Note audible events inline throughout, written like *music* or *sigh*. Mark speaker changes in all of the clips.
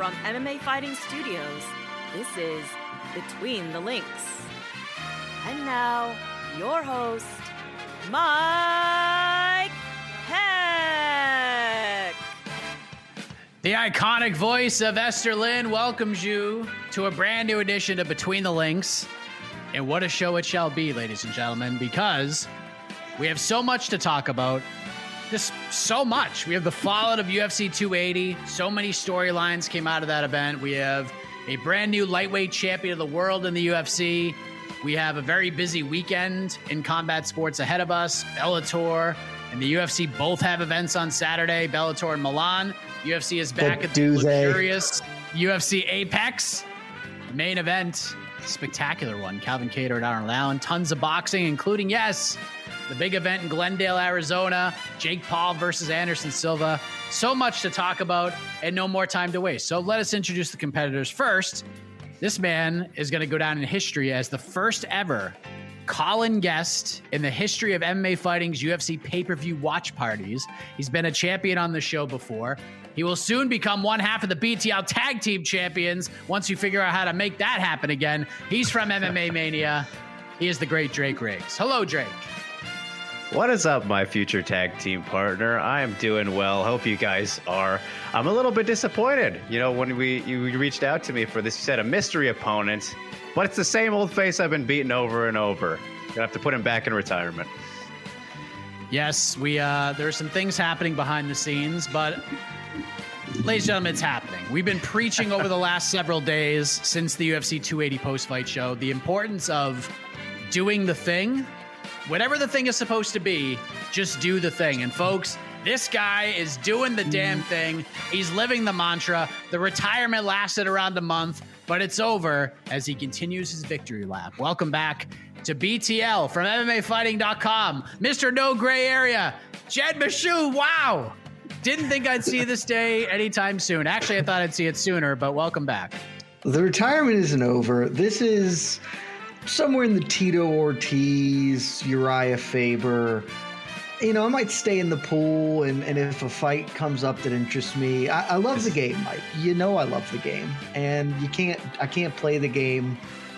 Speaker 1: from MMA Fighting Studios, this is Between the Links. And now, your host, Mike Heck.
Speaker 2: The iconic voice of Esther Lynn welcomes you to a brand new edition of Between the Links. And what a show it shall be, ladies and gentlemen, because we have so much to talk about. Just so much. We have the fallout of UFC 280. So many storylines came out of that event. We have a brand new lightweight champion of the world in the UFC. We have a very busy weekend in combat sports ahead of us. Bellator and the UFC both have events on Saturday. Bellator in Milan. UFC is back
Speaker 3: But
Speaker 2: at the
Speaker 3: they?
Speaker 2: luxurious UFC Apex. Main event, spectacular one. Calvin Kattar and Arnold Allen. Tons of boxing, including, yes, the big event in Glendale, Arizona. Jake Paul versus Anderson Silva. So much to talk about and no more time to waste. So let us introduce the competitors first. This man is going to go down in history as the first ever call-in guest in the history of MMA fighting's UFC pay-per-view watch parties. He's been a champion on the show before. He will soon become one half of the BTL Tag Team Champions once you figure out how to make that happen again. He's from MMA Mania. He is the great Drake Riggs. Hello, Drake.
Speaker 4: What is up, my future tag team partner? I am doing well. Hope you guys are. I'm a little bit disappointed. You know, when we you reached out to me for this, set of mystery opponents, but it's the same old face I've been beating over and over. Gonna have to put him back in retirement.
Speaker 2: Yes, we uh there's some things happening behind the scenes, but ladies and gentlemen, it's happening. We've been preaching over the *laughs* last several days since the UFC 280 post-fight show the importance of doing the thing. Whatever the thing is supposed to be, just do the thing. And folks, this guy is doing the damn thing. He's living the mantra. The retirement lasted around a month, but it's over as he continues his victory lap. Welcome back to BTL from MMAfighting.com. Mr. No Gray Area, Jed Meshew. Wow. Didn't think I'd see this day anytime soon. Actually, I thought I'd see it sooner, but welcome back.
Speaker 3: The retirement isn't over. This is somewhere in the Tito Ortiz, Urijah Faber. You know, I might stay in the pool, and, and if a fight comes up that interests me, I, I love the game, Mike. You know, I love the game, and you can't. I can't play the game.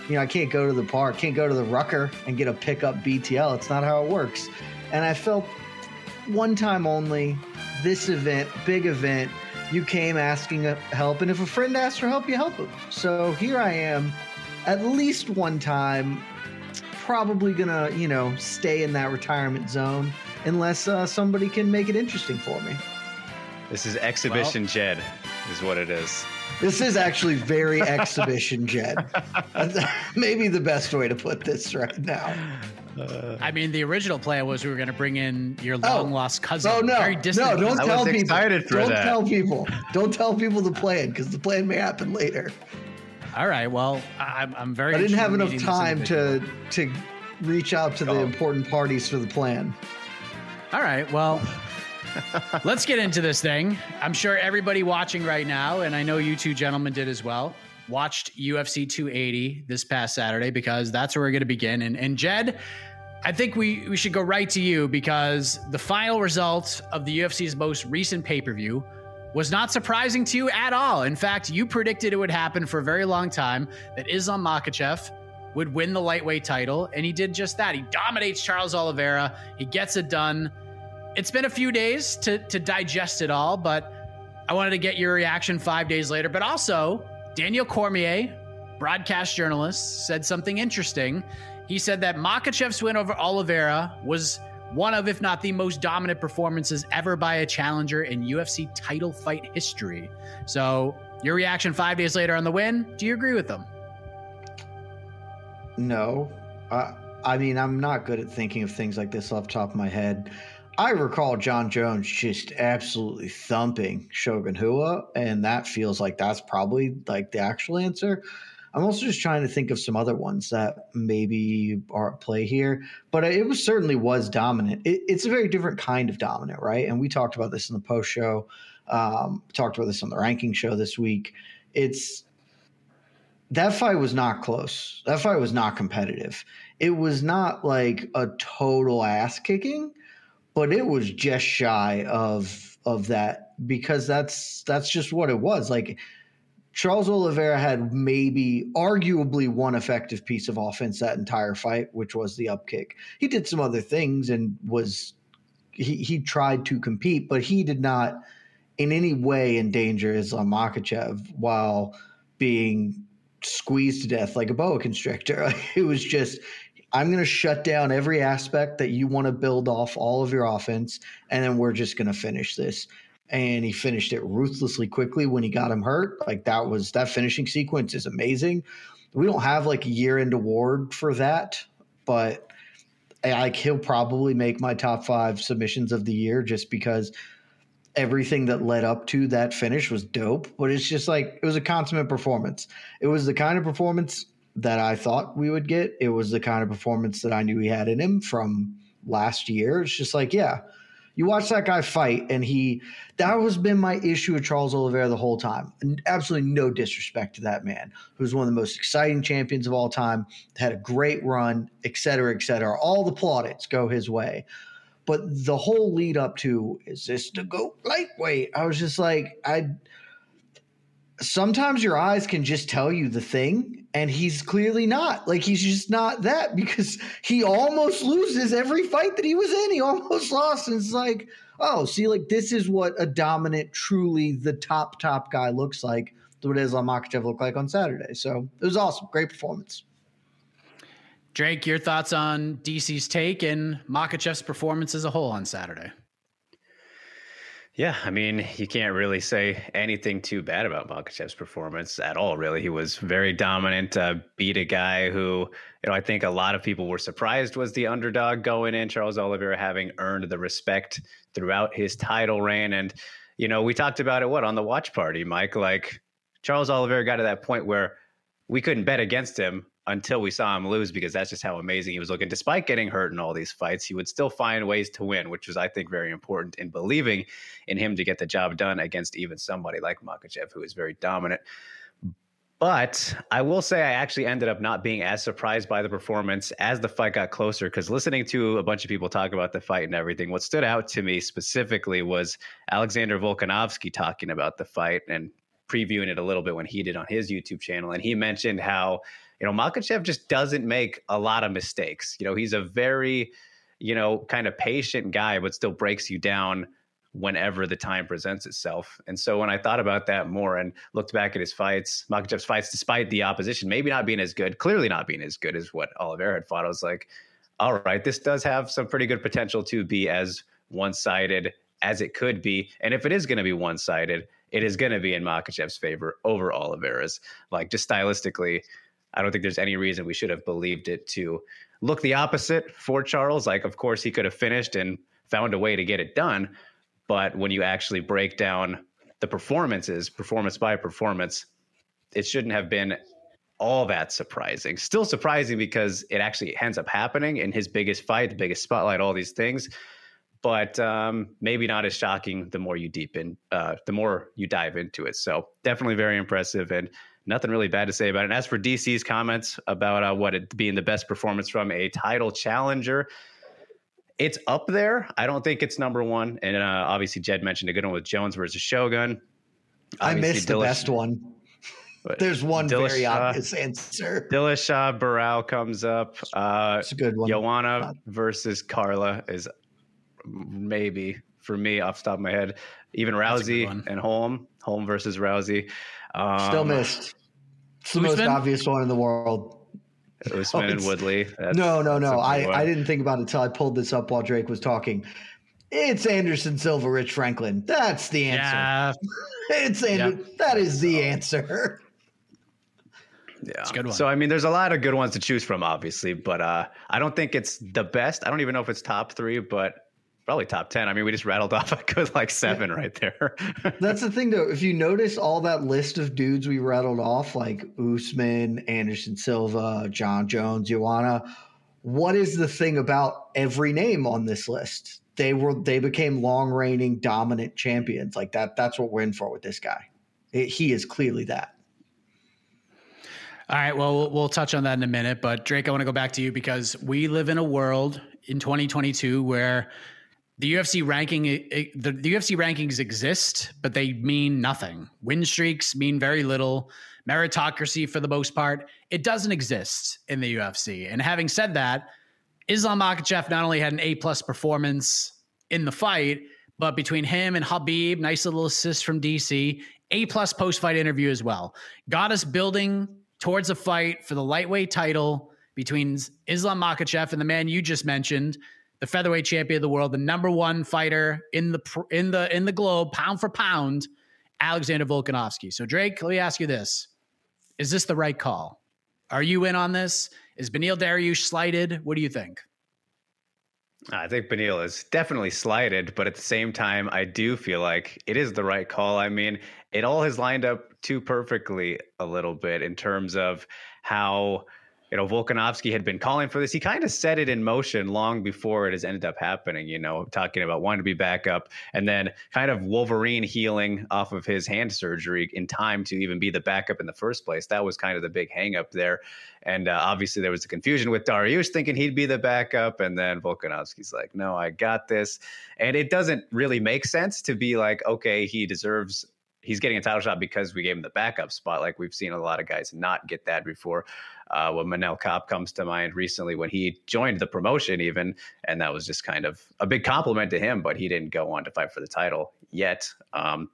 Speaker 3: You know, I can't go to the park, can't go to the Rucker and get a pickup BTL. It's not how it works. And I felt one time only. This event, big event, you came asking help, and if a friend asks for help, you help them. So here I am, at least one time, probably gonna, you know, stay in that retirement zone unless uh, somebody can make it interesting for me.
Speaker 4: This is exhibition Jed, is what it is.
Speaker 3: This is actually very *laughs* exhibition, Jed. *laughs* Maybe the best way to put this right now.
Speaker 2: Uh, I mean, the original plan was we were going to bring in your long oh, lost cousin.
Speaker 3: Oh no,
Speaker 2: very
Speaker 3: distant no! Don't I tell people. don't that. tell people. Don't tell people the plan because the plan may happen later.
Speaker 2: All right. Well, I'm, I'm very.
Speaker 3: I didn't have enough time to to reach out to oh. the important parties for the plan.
Speaker 2: All right. Well, *laughs* let's get into this thing. I'm sure everybody watching right now, and I know you two gentlemen did as well, watched UFC 280 this past Saturday because that's where we're going to begin. And, and Jed, I think we, we should go right to you because the final result of the UFC's most recent pay per view was not surprising to you at all. In fact, you predicted it would happen for a very long time that Islam Makhachev would win the lightweight title, and he did just that. He dominates Charles Oliveira, he gets it done. It's been a few days to, to digest it all, but I wanted to get your reaction five days later. But also, Daniel Cormier, broadcast journalist, said something interesting. He said that Makhachev's win over Oliveira was one of, if not the most dominant performances ever by a challenger in UFC title fight history. So, your reaction five days later on the win, do you agree with them?
Speaker 3: No. I mean, I'm not good at thinking of things like this off top of my head. I recall Jon Jones just absolutely thumping Shogun Rua, and that feels like that's probably like the actual answer. I'm also just trying to think of some other ones that maybe are at play here, but it was certainly was dominant. It, it's a very different kind of dominant, right? And we talked about this in the post show, um, talked about this on the ranking show this week. It's that fight was not close. That fight was not competitive. It was not like a total ass kicking but it was just shy of of that because that's that's just what it was. Like Charles Oliveira had maybe arguably one effective piece of offense that entire fight, which was the up kick. He did some other things and was he he tried to compete, but he did not in any way endanger Islam Makhachev while being squeezed to death like a boa constrictor. *laughs* it was just I'm going to shut down every aspect that you want to build off all of your offense, and then we're just going to finish this. And he finished it ruthlessly quickly when he got him hurt. Like that was that finishing sequence is amazing. We don't have like a year end award for that, but like he'll probably make my top five submissions of the year just because everything that led up to that finish was dope. But it's just like it was a consummate performance. It was the kind of performance that I thought we would get. It was the kind of performance that I knew he had in him from last year. It's just like, yeah, you watch that guy fight, and he that has been my issue with Charles Oliveira the whole time. And absolutely no disrespect to that man, who's one of the most exciting champions of all time, had a great run, et cetera, et cetera. All the plaudits go his way. But the whole lead up to is this to go lightweight? I was just like, I sometimes your eyes can just tell you the thing and he's clearly not. Like he's just not that because he almost loses every fight that he was in. He almost *laughs* lost and it's like oh see like this is what a dominant truly the top top guy looks like what Islam Makhachev looked like on Saturday. So it was awesome. Great performance.
Speaker 2: Drake your thoughts on DC's take and Makhachev's performance as a whole on Saturday
Speaker 4: yeah, I mean, you can't really say anything too bad about Makhachev's performance at all. Really, he was very dominant. Uh, beat a guy who, you know, I think a lot of people were surprised was the underdog going in. Charles Oliveira having earned the respect throughout his title reign, and you know, we talked about it. What on the watch party, Mike? Like Charles Oliveira got to that point where we couldn't bet against him until we saw him lose because that's just how amazing he was looking. Despite getting hurt in all these fights, he would still find ways to win, which was, I think, very important in believing in him to get the job done against even somebody like Makhachev, who is very dominant. But I will say I actually ended up not being as surprised by the performance as the fight got closer because listening to a bunch of people talk about the fight and everything, what stood out to me specifically was Alexander Volkanovski talking about the fight and previewing it a little bit when he did on his YouTube channel. And he mentioned how you know, Makhachev just doesn't make a lot of mistakes. You know, he's a very, you know, kind of patient guy, but still breaks you down whenever the time presents itself. And so when I thought about that more and looked back at his fights, Makhachev's fights, despite the opposition maybe not being as good, clearly not being as good as what Oliveira had fought, I was like, all right, this does have some pretty good potential to be as one sided as it could be. And if it is going to be one sided, it is going to be in Makhachev's favor over Oliveira's. Like just stylistically, I don't think there's any reason we should have believed it to look the opposite for Charles. Like, of course, he could have finished and found a way to get it done. But when you actually break down the performances, performance by performance, it shouldn't have been all that surprising. Still surprising because it actually ends up happening in his biggest fight, the biggest spotlight, all these things. But um, maybe not as shocking the more you deep in, uh, the more you dive into it. So definitely very impressive and nothing really bad to say about it. And as for DC's comments about uh, what it being the best performance from a title challenger, it's up there. I don't think it's number one. And uh, obviously, Jed mentioned a good one with Jones versus Shogun.
Speaker 3: Obviously, I missed the best one. There's one Dillashaw, very obvious answer.
Speaker 4: Dillashaw Barão comes up. Uh,
Speaker 3: it's a good one.
Speaker 4: Joanna versus Carla is maybe for me off the top of my head. Even Rousey and Holm, Holm versus Rousey.
Speaker 3: Um, Still missed. It's the most obvious one in the world.
Speaker 4: Usman *laughs* oh, and Woodley.
Speaker 3: That's, no, no, no. I, I didn't think about it until I pulled this up while Drake was talking. It's Anderson Silva, Rich Franklin. That's the answer. Yeah. *laughs* it's Anderson. Yep. That is the answer.
Speaker 4: Yeah. good one. So I mean, there's a lot of good ones to choose from, obviously, but uh, I don't think it's the best. I don't even know if it's top three, but probably top 10. I mean, we just rattled *laughs* off a good like seven yeah. right there. *laughs*
Speaker 3: That's the thing, though. If you notice all that list of dudes we rattled off, like Usman, Anderson Silva, Jon Jones, Joanna, what is the thing about every name on this list? They were they became long reigning dominant champions. Like that. That's what we're in for with this guy. It, he is clearly that.
Speaker 2: All right. Well, we'll touch on that in a minute. But Drake, I want to go back to you because we live in a world in 2022 where the UFC ranking the, the UFC rankings exist, but they mean nothing. Win streaks mean very little. Meritocracy, for the most part, it doesn't exist in the UFC. And having said that, Islam Makhachev not only had an A plus performance in the fight, but between him and Khabib, nice little assist from DC, A plus post fight interview as well, got us building towards a fight for the lightweight title between Islam Makhachev and the man you just mentioned, the featherweight champion of the world, the number one fighter in the in the in the globe, pound for pound, Alexander Volkanovski. So Drake, let me ask you this: Is this the right call? Are you in on this? Is Beneil Dariush slighted? What do you think?
Speaker 4: I think Beneil is definitely slighted, but at the same time, I do feel like it is the right call. I mean, it all has lined up too perfectly a little bit in terms of how you know, Volkanovski had been calling for this. He kind of set it in motion long before it has ended up happening, you know, talking about wanting to be back up and then kind of Wolverine healing off of his hand surgery in time to even be the backup in the first place. That was kind of the big hangup there. And uh, obviously, there was the confusion with Dariush thinking he'd be the backup. And then Volkanovski's like, no, I got this. And it doesn't really make sense to be like, okay, he deserves he's getting a title shot because we gave him the backup spot. Like we've seen a lot of guys not get that before. Uh, when Manel Kape comes to mind recently when he joined the promotion, even, and that was just kind of a big compliment to him. But he didn't go on to fight for the title yet, um,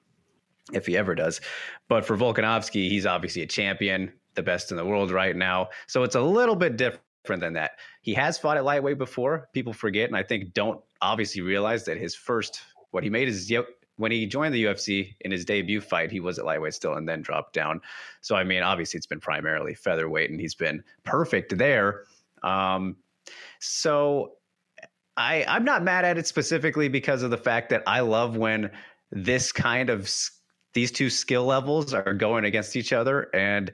Speaker 4: if he ever does. But for Volkanovski, he's obviously a champion, the best in the world right now. So it's a little bit different than that. He has fought at lightweight before. People forget, and I think don't obviously realize that his first what he made is when he joined the UFC in his debut fight, he was at lightweight still and then dropped down. So, I mean, obviously it's been primarily featherweight and he's been perfect there. Um, so I, I'm not mad at it specifically because of the fact that I love when this kind of these two skill levels are going against each other. And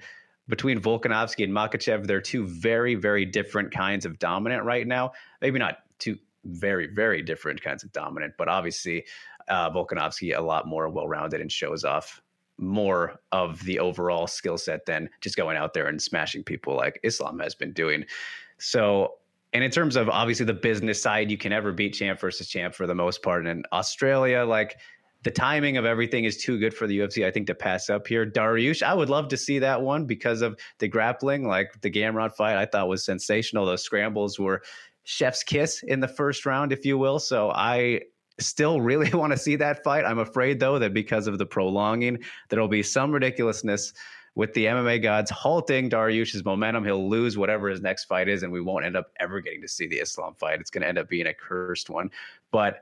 Speaker 4: between Volkanovski and Makhachev, they're two very, very different kinds of dominant right now. Maybe not two very, very different kinds of dominant, but obviously uh, Volkanovski a lot more well rounded and shows off more of the overall skill set than just going out there and smashing people like Islam has been doing. So, and in terms of obviously the business side, you can never beat champ versus champ for the most part. And in Australia, like the timing of everything is too good for the UFC, I think, to pass up here. Dariush, I would love to see that one because of the grappling, like the Gamrot fight, I thought was sensational. Those scrambles were chef's kiss in the first round, if you will. So I still really *laughs* want to see that fight. I'm afraid though that because of the prolonging, there'll be some ridiculousness with the MMA gods halting Dariush's momentum. He'll lose whatever his next fight is, and we won't end up ever getting to see the Islam fight. It's going to end up being a cursed one. But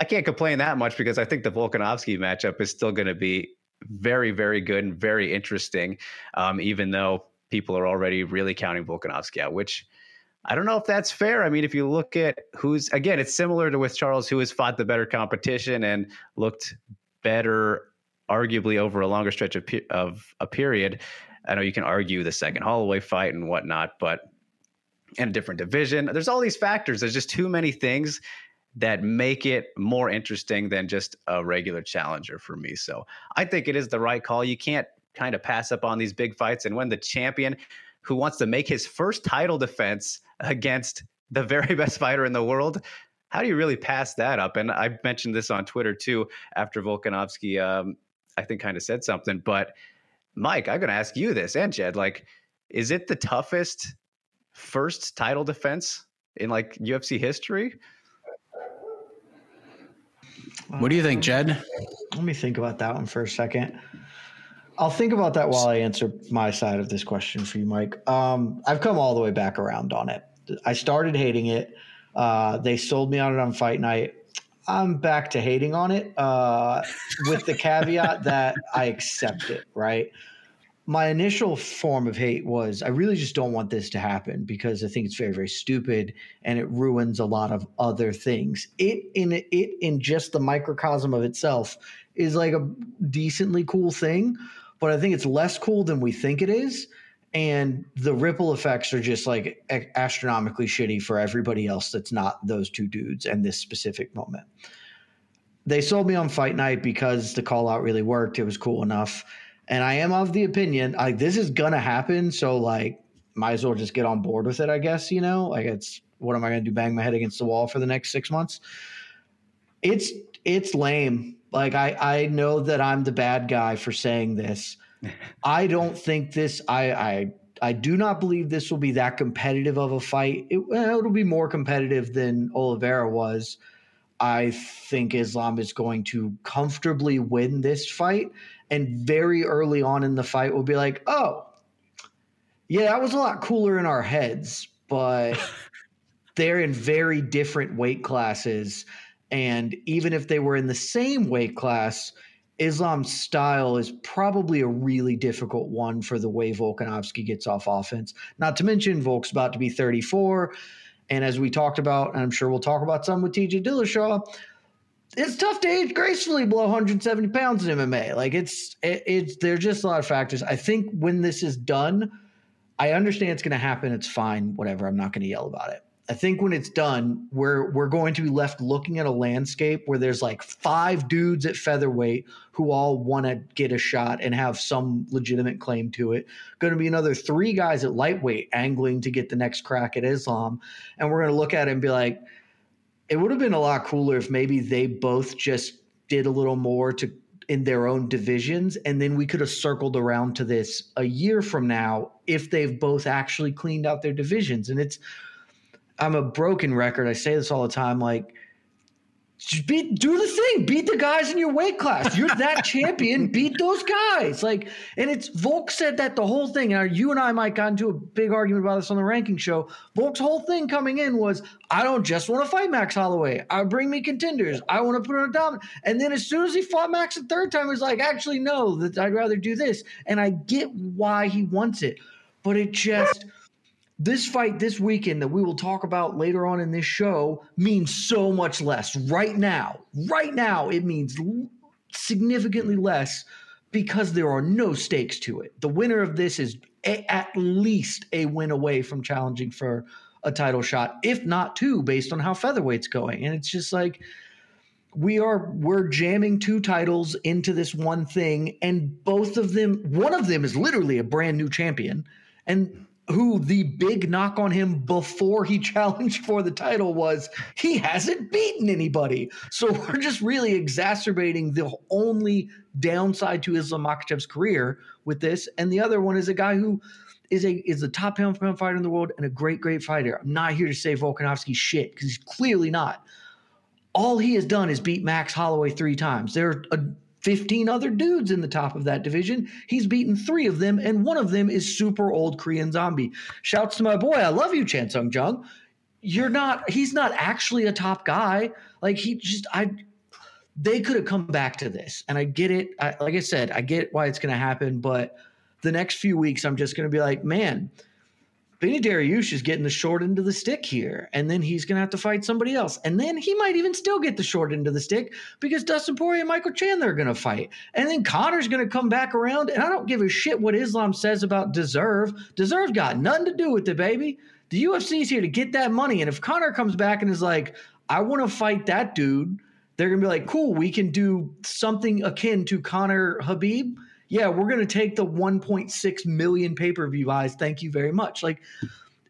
Speaker 4: I can't complain that much because I think the Volkanovski matchup is still going to be very, very good and very interesting, um, even though people are already really counting Volkanovski out, which I don't know if that's fair. I mean, if you look at who's, again, it's similar to with Charles, who has fought the better competition and looked better, arguably over a longer stretch of, of a period. I know you can argue the second Holloway fight and whatnot, but in a different division, there's all these factors. There's just too many things that make it more interesting than just a regular challenger for me. So I think it is the right call. You can't kind of pass up on these big fights. And when the champion who wants to make his first title defense against the very *laughs* best fighter in the world, how do you really pass that up? And I mentioned this on Twitter too after Volkanovski, um, I think, kind of said something. But Mike, I'm going to ask you this and Jed, like, is it the toughest first title defense in like UFC history?
Speaker 2: What do you think, Jed?
Speaker 3: Let me think about that one for a second. I'll think about that while I answer my side of this question for you, Mike. Um, I've come all the way back around on it. I started hating it. Uh, they sold me on it on fight night. I'm back to hating on it uh, with the caveat *laughs* that I accept it, right? my initial form of hate was I really just don't want this to happen because I think it's very very stupid and it ruins a lot of other things. It in it in just the microcosm of itself is like a decently cool thing, but I think it's less cool than we think it is and the ripple effects are just like astronomically shitty for everybody else that's not those two dudes and this specific moment. They sold me on fight night because the call out really worked. It was cool enough and I am of the opinion like this is gonna happen. So like, might as well just get on board with it. I guess you know, like it's what am I gonna do? Bang my head against the wall for the next six months? It's it's lame. Like I I know that I'm the bad guy for saying this. *laughs* I don't think this. I I I do not believe this will be that competitive of a fight. It, it'll be more competitive than Oliveira was. I think Islam is going to comfortably win this fight and very early on in the fight we'll be like, oh, yeah, that was a lot cooler in our heads, but *laughs* they're in very different weight classes. And even if they were in the same weight class, Islam's style is probably a really difficult one for the way Volkanovski gets off offense. Not to mention, Volk's about to be 34. And as we talked about, and I'm sure we'll talk about some with TJ Dillashaw, it's tough to age gracefully below 170 pounds in MMA. Like it's it, it's there's just a lot of factors. I think when this is done, I understand it's going to happen. It's fine, whatever. I'm not going to yell about it. I think when it's done, we're we're going to be left looking at a landscape where there's like five dudes at featherweight who all want to get a shot and have some legitimate claim to it. Going to be another three guys at lightweight angling to get the next crack at Islam, and we're going to look at it and be like it would have been a lot cooler if maybe they both just did a little more to in their own divisions. And then we could have circled around to this a year from now if they've both actually cleaned out their divisions. And it's I'm a broken record I say this all the time like beat, do the thing. Beat the guys in your weight class. You're that *laughs* champion. Beat those guys. Like, and it's Volk said that the whole thing. And you and I might got into a big argument about this on the ranking show. Volk's whole thing coming in was, I don't just want to fight Max Holloway. I bring me contenders. I want to put on a dominant. And then as soon as he fought Max the third time, he's like, actually, no, that I'd rather do this. And I get why he wants it, but it just this fight this weekend that we will talk about later on in this show means so much less right now. Right now, it means significantly less because there are no stakes to it. The winner of this is a, at least a win away from challenging for a title shot, if not two, based on how featherweight's going. And it's just like we are we're jamming two titles into this one thing, and both of them, one of them is literally a brand new champion, and who the big knock on him before he *laughs* challenged for the title was he hasn't beaten anybody. So *laughs* we're just really exacerbating the only downside to Islam Makhachev's career with this. And the other one is a guy who is a is the top pound for pound fighter in the world and a great, great fighter. I'm not here to say Volkanovski shit because he's clearly not. All he has done is beat Max Holloway three times. There are a 15 other dudes in the top of that division. He's beaten three of them, and one of them is super old Korean zombie. Shouts to my boy, I love you, Chan Sung Jung. You're not, he's not actually a top guy. Like he just, I, they could have come back to this. And I get it. I, like I said, I get why it's going to happen. But the next few weeks, I'm just going to be like, man, Benny Dariush is getting the short end of the stick here, and then he's going to have to fight somebody else, and then he might even still get the short end of the stick because Dustin Poirier and Michael Chandler are going to fight, and then Conor's going to come back around, and I don't give a shit what Islam says about Deserve. Deserve's got nothing to do with it, baby. The UFC is here to get that money, and if Conor comes back and is like, "I want to fight that dude," they're going to be like, "Cool, we can do something akin to Conor Khabib." Yeah, we're going to take the 1.6 million pay per view eyes. Thank you very much. Like,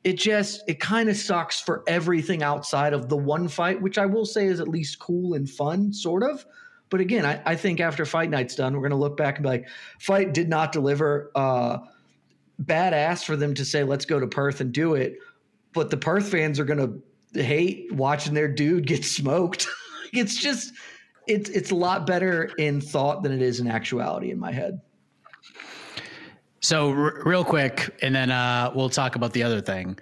Speaker 3: it just, it kind of sucks for everything outside of the one fight, which I will say is at least cool and fun, sort of. But again, I, I think after fight night's done, we're going to look back and be like, fight did not deliver. Uh, badass for them to say, let's go to Perth and do it. But the Perth fans are going to hate watching their dude get smoked. *laughs* it's just, it's it's a lot better in thought than it is in actuality in my head.
Speaker 2: So r- real quick, and then uh, we'll talk about the other thing.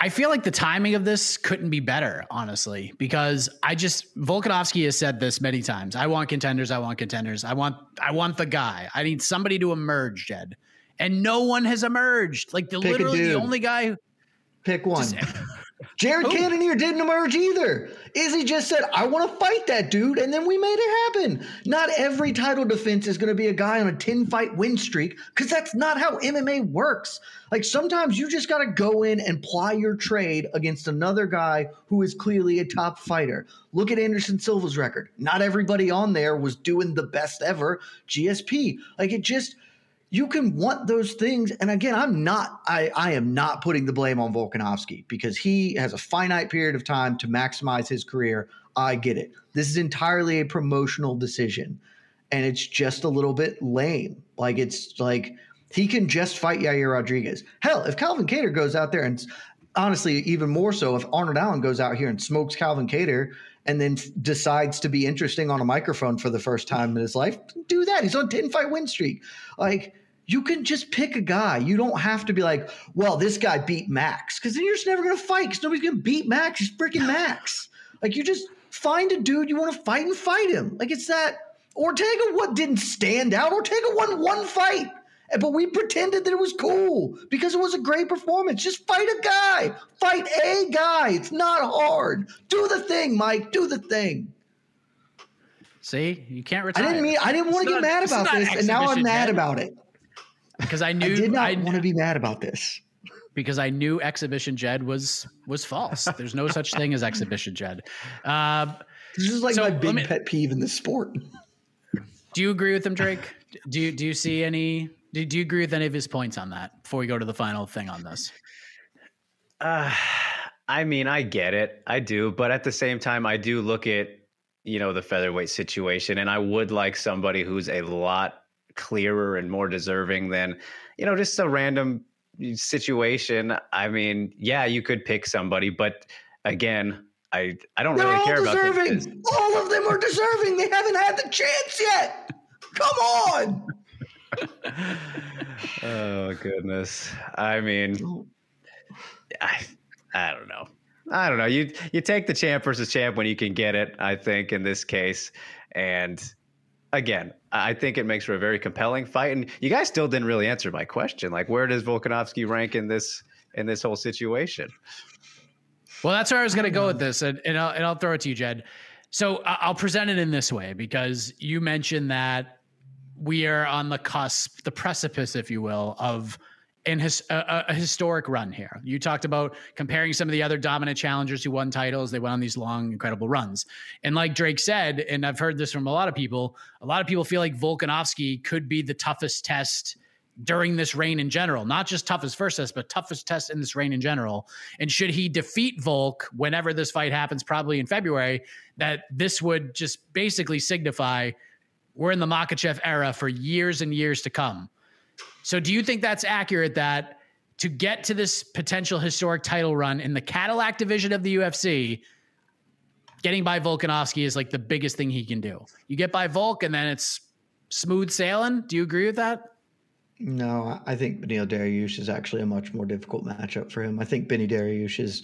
Speaker 2: I feel like the timing of this couldn't be better, honestly, because I just Volkanovski has said this many times. I want contenders. I want contenders. I want I want the guy. I need somebody to emerge, Jed, and no one has emerged. Like the
Speaker 3: Pick
Speaker 2: literally the only guy.
Speaker 3: Pick one. Just, *laughs* Jared Who? Cannonier didn't emerge either. Izzy just said, I want to fight that dude, and then we made it happen. Not every title defense is going to be a guy on a 10 fight win streak because that's not how MMA works. Like sometimes you just got to go in and ply your trade against another guy who is clearly a top fighter. Look at Anderson Silva's record. Not everybody on there was doing the best ever GSP. Like it just you can want those things. And again, I'm not, I, I am not putting the blame on Volkanovski because he has a finite period of time to maximize his career. I get it. This is entirely a promotional decision. And it's just a little bit lame. Like it's like he can just fight Yair Rodriguez. Hell, if Calvin Kattar goes out there and honestly, even more so, if Arnold Allen goes out here and smokes Calvin Kattar and then f- decides to be interesting on a microphone for the first time in his life, do that. He's on 10 fight win streak. Like, you can just pick a guy. You don't have to be like, well, this guy beat Max, because then you're just never going to fight because nobody's going to beat Max. He's freaking *sighs* Max. like, you just find a dude you want to fight and fight him. Like, it's that. Ortega what didn't stand out. Ortega won one fight, but we pretended that it was cool because it was a great performance. Just fight a guy. Fight a guy. It's not hard. Do the thing, Mike. Do the thing.
Speaker 2: See, you can't retire.
Speaker 3: I didn't mean I didn't want to get mad about this, and now I'm mad about it
Speaker 2: because I knew
Speaker 3: I did not I, want to be mad about this
Speaker 2: because I knew exhibition Jed was was false. There's no such thing as exhibition Jed. Uh,
Speaker 3: this is like so, my big me, pet peeve in the sport.
Speaker 2: Do you agree with him, Drake? Do you do you see any? Do, do you agree with any of his points on that? Before we go to the final thing on this.
Speaker 4: Uh, I mean, I get it, I do, but at the same time, I do look at you know the featherweight situation, and I would like somebody who's a lot clearer and more deserving than, you know, just a random situation. I mean, yeah, you could pick somebody, but again, I I don't
Speaker 3: They're
Speaker 4: really care
Speaker 3: deserving. about this. All of them are deserving. They haven't had the chance yet. Come on. *laughs*
Speaker 4: oh goodness. I mean, I I don't know. I don't know. You you take the champ versus champ when you can get it. I think in this case, and again, I think it makes for a very compelling fight. And you guys still didn't really answer my question. Like, where does Volkanovski rank in this in this whole situation?
Speaker 2: Well, that's where I was going to go with this, and, and, I'll, and I'll throw it to you, Jed. So I'll present it in this way because you mentioned that we are on the cusp, the precipice, if you will, of in his, a, a, historic run here. You talked about comparing some of the other dominant challengers who won titles. They went on these long, incredible runs. And like Drake said, and I've heard this from a lot of people, a lot of people feel like Volkanovski could be the toughest test during this reign in general, not just toughest first test, but toughest test in this reign in general. And should he defeat Volk whenever this fight happens, probably in February, that this would just basically signify we're in the Makhachev era for years and years to come. So do you think that's accurate that to get to this potential historic title run in the Cadillac division of the UFC, getting by Volkanovski is like the biggest thing he can do. You get by Volk and then it's smooth sailing. Do you agree with that?
Speaker 3: No, I think Beneil Dariush is actually a much more difficult matchup for him. I think Benny Dariush is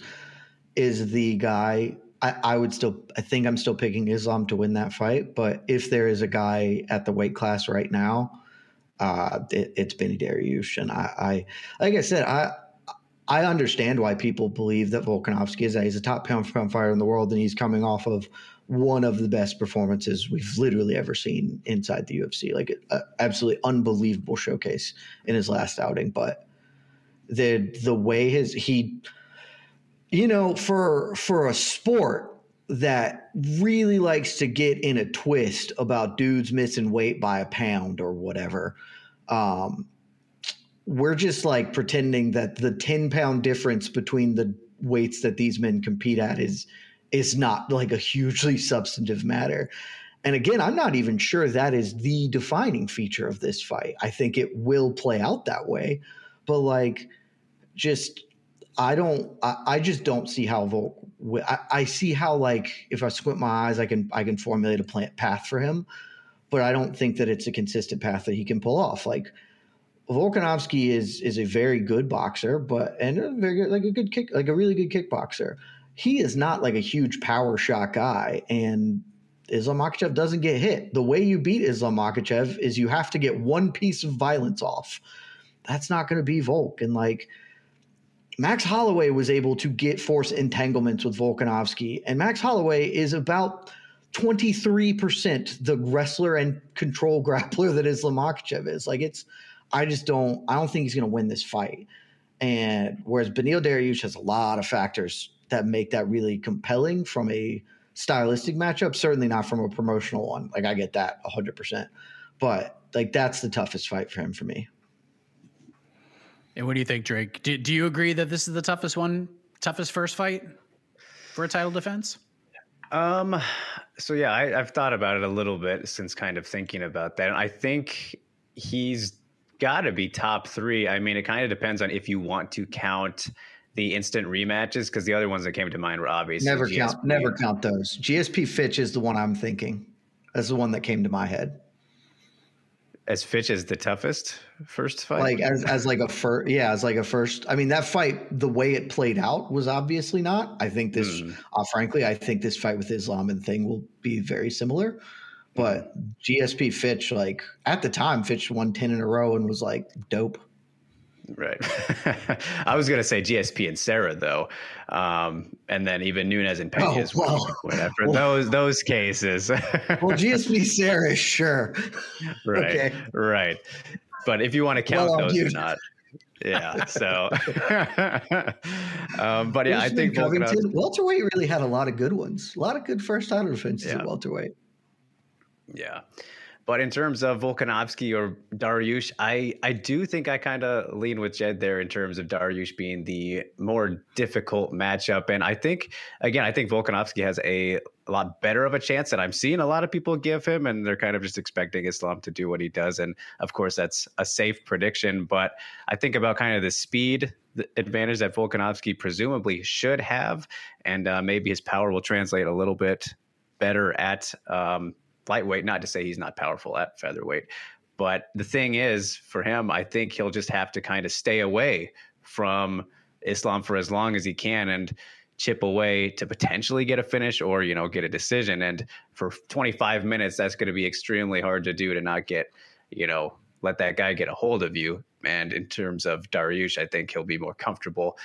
Speaker 3: is the guy. I, I would still I think I'm still picking Islam to win that fight. But if there is a guy at the weight class right now, uh, it, it's Benny Dariush, and I, I like I said I. I understand why people believe that Volkanovski is a, he's a top pound fighter in the world, and he's coming off of one of the best performances we've literally ever seen inside the UFC. Like an absolutely unbelievable showcase in his last outing. But the the way his he you know, for for a sport that really likes to get in a twist about dudes missing weight by a pound or whatever, um, we're just like pretending that the 10 pound difference between the weights that these men compete at is is not like a hugely *laughs* substantive matter. And again, I'm not even sure that is the defining feature of this fight. I think it will play out that way, but like just I don't. I, I, just don't see how Volk. I, I, see how like if I squint my eyes, I can I can formulate a path for him, but I don't think that it's a consistent path that he can pull off. Like Volkanovski is is a very good boxer, but and a very good, like a good kick, like a really good kickboxer. He is not like a huge power shot guy, and Islam Makhachev doesn't get hit. The way you beat Islam Makhachev is you have to get one piece of violence off. That's not going to be Volk, and like Max Holloway was able to get force entanglements with Volkanovski, and Max Holloway is about 23% the wrestler and control *laughs* grappler that Islam is. Like it's, I just don't, I don't think he's going to win this fight. And whereas Beneil Dariush has a lot of factors that make that really compelling from a stylistic matchup, certainly not from a promotional one. Like I get that 100%. But like that's the toughest fight for him for me.
Speaker 2: And what do you think, Drake? Do, do you agree that this is the toughest one, toughest first fight for a title defense?
Speaker 4: Um, so yeah, I, have thought about it a little bit since kind of thinking about that. I think he's got to be top three. I mean, it kind of depends on if you want to count the instant rematches because the other ones that came to mind were obviously
Speaker 3: never GSP. count. Never count those. GSP Fitch is the one I'm thinking. That's the one that came to my head
Speaker 4: as Fitch as the toughest first fight?
Speaker 3: Like as as like a first, yeah, as like a first. I mean, that fight, the way it played out was obviously not. I think this, mm. uh, frankly, I think this fight with Islam and Thing will be very similar. But GSP Fitch, like at the time, Fitch won ten in a row and was like dope.
Speaker 4: Right. *laughs* I was going to say GSP and Serra though, um, and then even Nunes and Pena oh, well, whatever. Well, those those cases.
Speaker 3: well, GSP Serra, *laughs* sure.
Speaker 4: Right. Okay. Right. But if you want to count well, those or not. Yeah. So, *laughs* um, but yeah, I think
Speaker 3: Covington, welterweight really had a lot of good ones. A lot of good first title defenses yeah. at welterweight.
Speaker 4: Yeah. But in terms of Volkanovski or Dariush, I, I do think I kind of lean with Jed there in terms of Dariush being the more difficult matchup. And I think, again, I think Volkanovski has a, a lot better of a chance that I'm seeing a lot of people give him. And they're kind of just expecting Islam to do what he does. And of course, that's a safe prediction. But I think about kind of the speed advantage that Volkanovski presumably should have. And uh, maybe his power will translate a little bit better at um, lightweight. Not to say he's not powerful at featherweight, but the thing is, for him, I think he'll just have to kind of stay away from Islam for as long as he can and chip away to potentially get a finish or you know get a decision. And for 25 minutes, that's going to be extremely hard to do to not get you know let that guy get a hold of you. And in terms of Dariush, I think he'll be more comfortable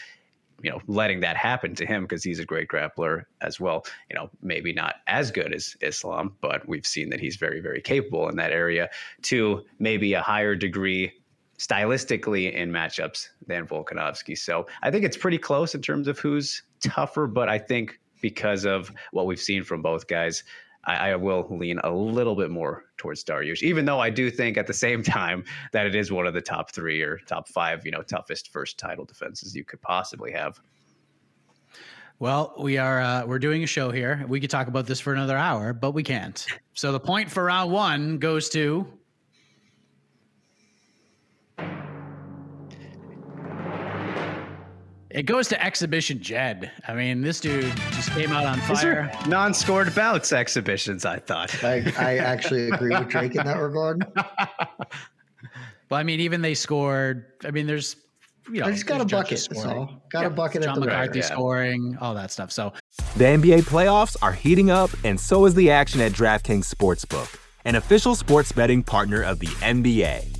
Speaker 4: you know letting that happen to him because he's a great grappler as well. You know, maybe not as good as Islam, but we've seen that he's very very capable in that area to maybe a higher degree stylistically in matchups than Volkanovski. So I think it's pretty close in terms of who's tougher, but I think because of what we've seen from both guys, I, I, will lean a little bit more towards Dariush, even though I do think at the same *laughs* time that it is one of the top three or top five, you know, toughest first title defenses you could possibly have.
Speaker 2: Well, we are uh, we're doing a show here. We could talk about this for another hour, but we can't. So the point for round one goes to It goes to exhibition Jed. I mean, this dude just came out on fire.
Speaker 4: Non-scored bouts exhibitions. I thought.
Speaker 3: I, I actually agree with Drake in that regard. *laughs*
Speaker 2: Well, I mean, even they scored. I mean, there's you know,
Speaker 3: I just got a bucket. That's
Speaker 2: scoring.
Speaker 3: all. Got a bucket
Speaker 2: John
Speaker 3: at the
Speaker 2: McCarthy
Speaker 3: bar.
Speaker 4: yeah.
Speaker 2: scoring, all that stuff. So
Speaker 5: The NBA playoffs are heating up, and so is the action at DraftKings Sportsbook, an official sports betting partner of the NBA.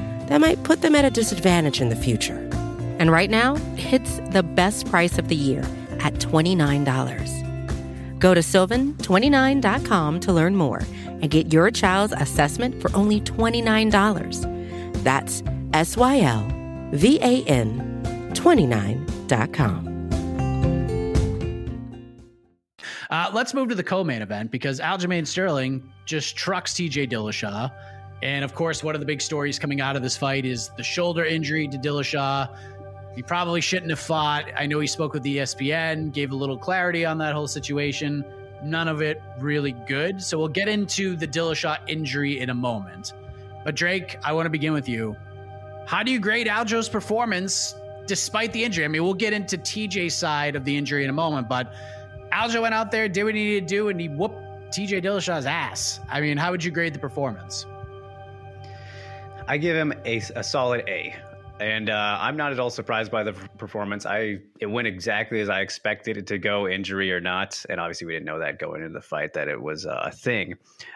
Speaker 6: that might put them at a disadvantage in the future. And right now, it's the best price of the year at $29. Go to sylvan29.com to learn more and get your child's assessment for only $29. That's S Y L V A N 29.com.
Speaker 2: Uh, let's move to the co-main event because Aljamain Sterling just trucks TJ Dillashaw. And of course, one of the big stories coming out of this fight is the shoulder injury to Dillashaw. He probably shouldn't have fought. I know he spoke with the ESPN, gave a little clarity on that whole situation. None of it really good. So we'll get into the Dillashaw injury in a moment. But Drake, I want to begin with you. How do you grade Aljo's performance despite the injury? I mean, we'll get into TJ's side of the injury in a moment, but Aljo went out there, did what he needed to do, and he whooped TJ Dillashaw's ass. I mean, how would you grade the performance?
Speaker 4: I give him a, a solid A. And uh, I'm not at all surprised by the performance. I it went exactly as I expected it to go, injury or not. And obviously, we didn't know that going into the fight that it was a thing.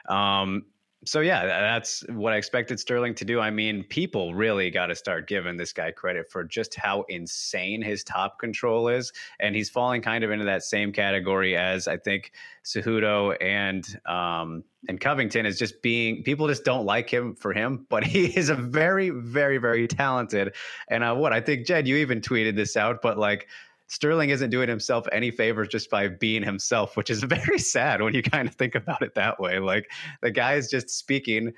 Speaker 4: Um, so yeah, that's what I expected Sterling to do. I mean, people really got to start giving this guy credit for just how insane his top control is, and he's falling kind of into that same category as I think Cejudo and um, and Covington is just being people just don't like him for him, but *laughs* he is a very, very, very talented. And uh, what I think, Jed, you even tweeted this out, but like Sterling isn't doing himself any favors just by being himself, which is *laughs* very sad when you kind of think about it that way. Like the guy is just speaking,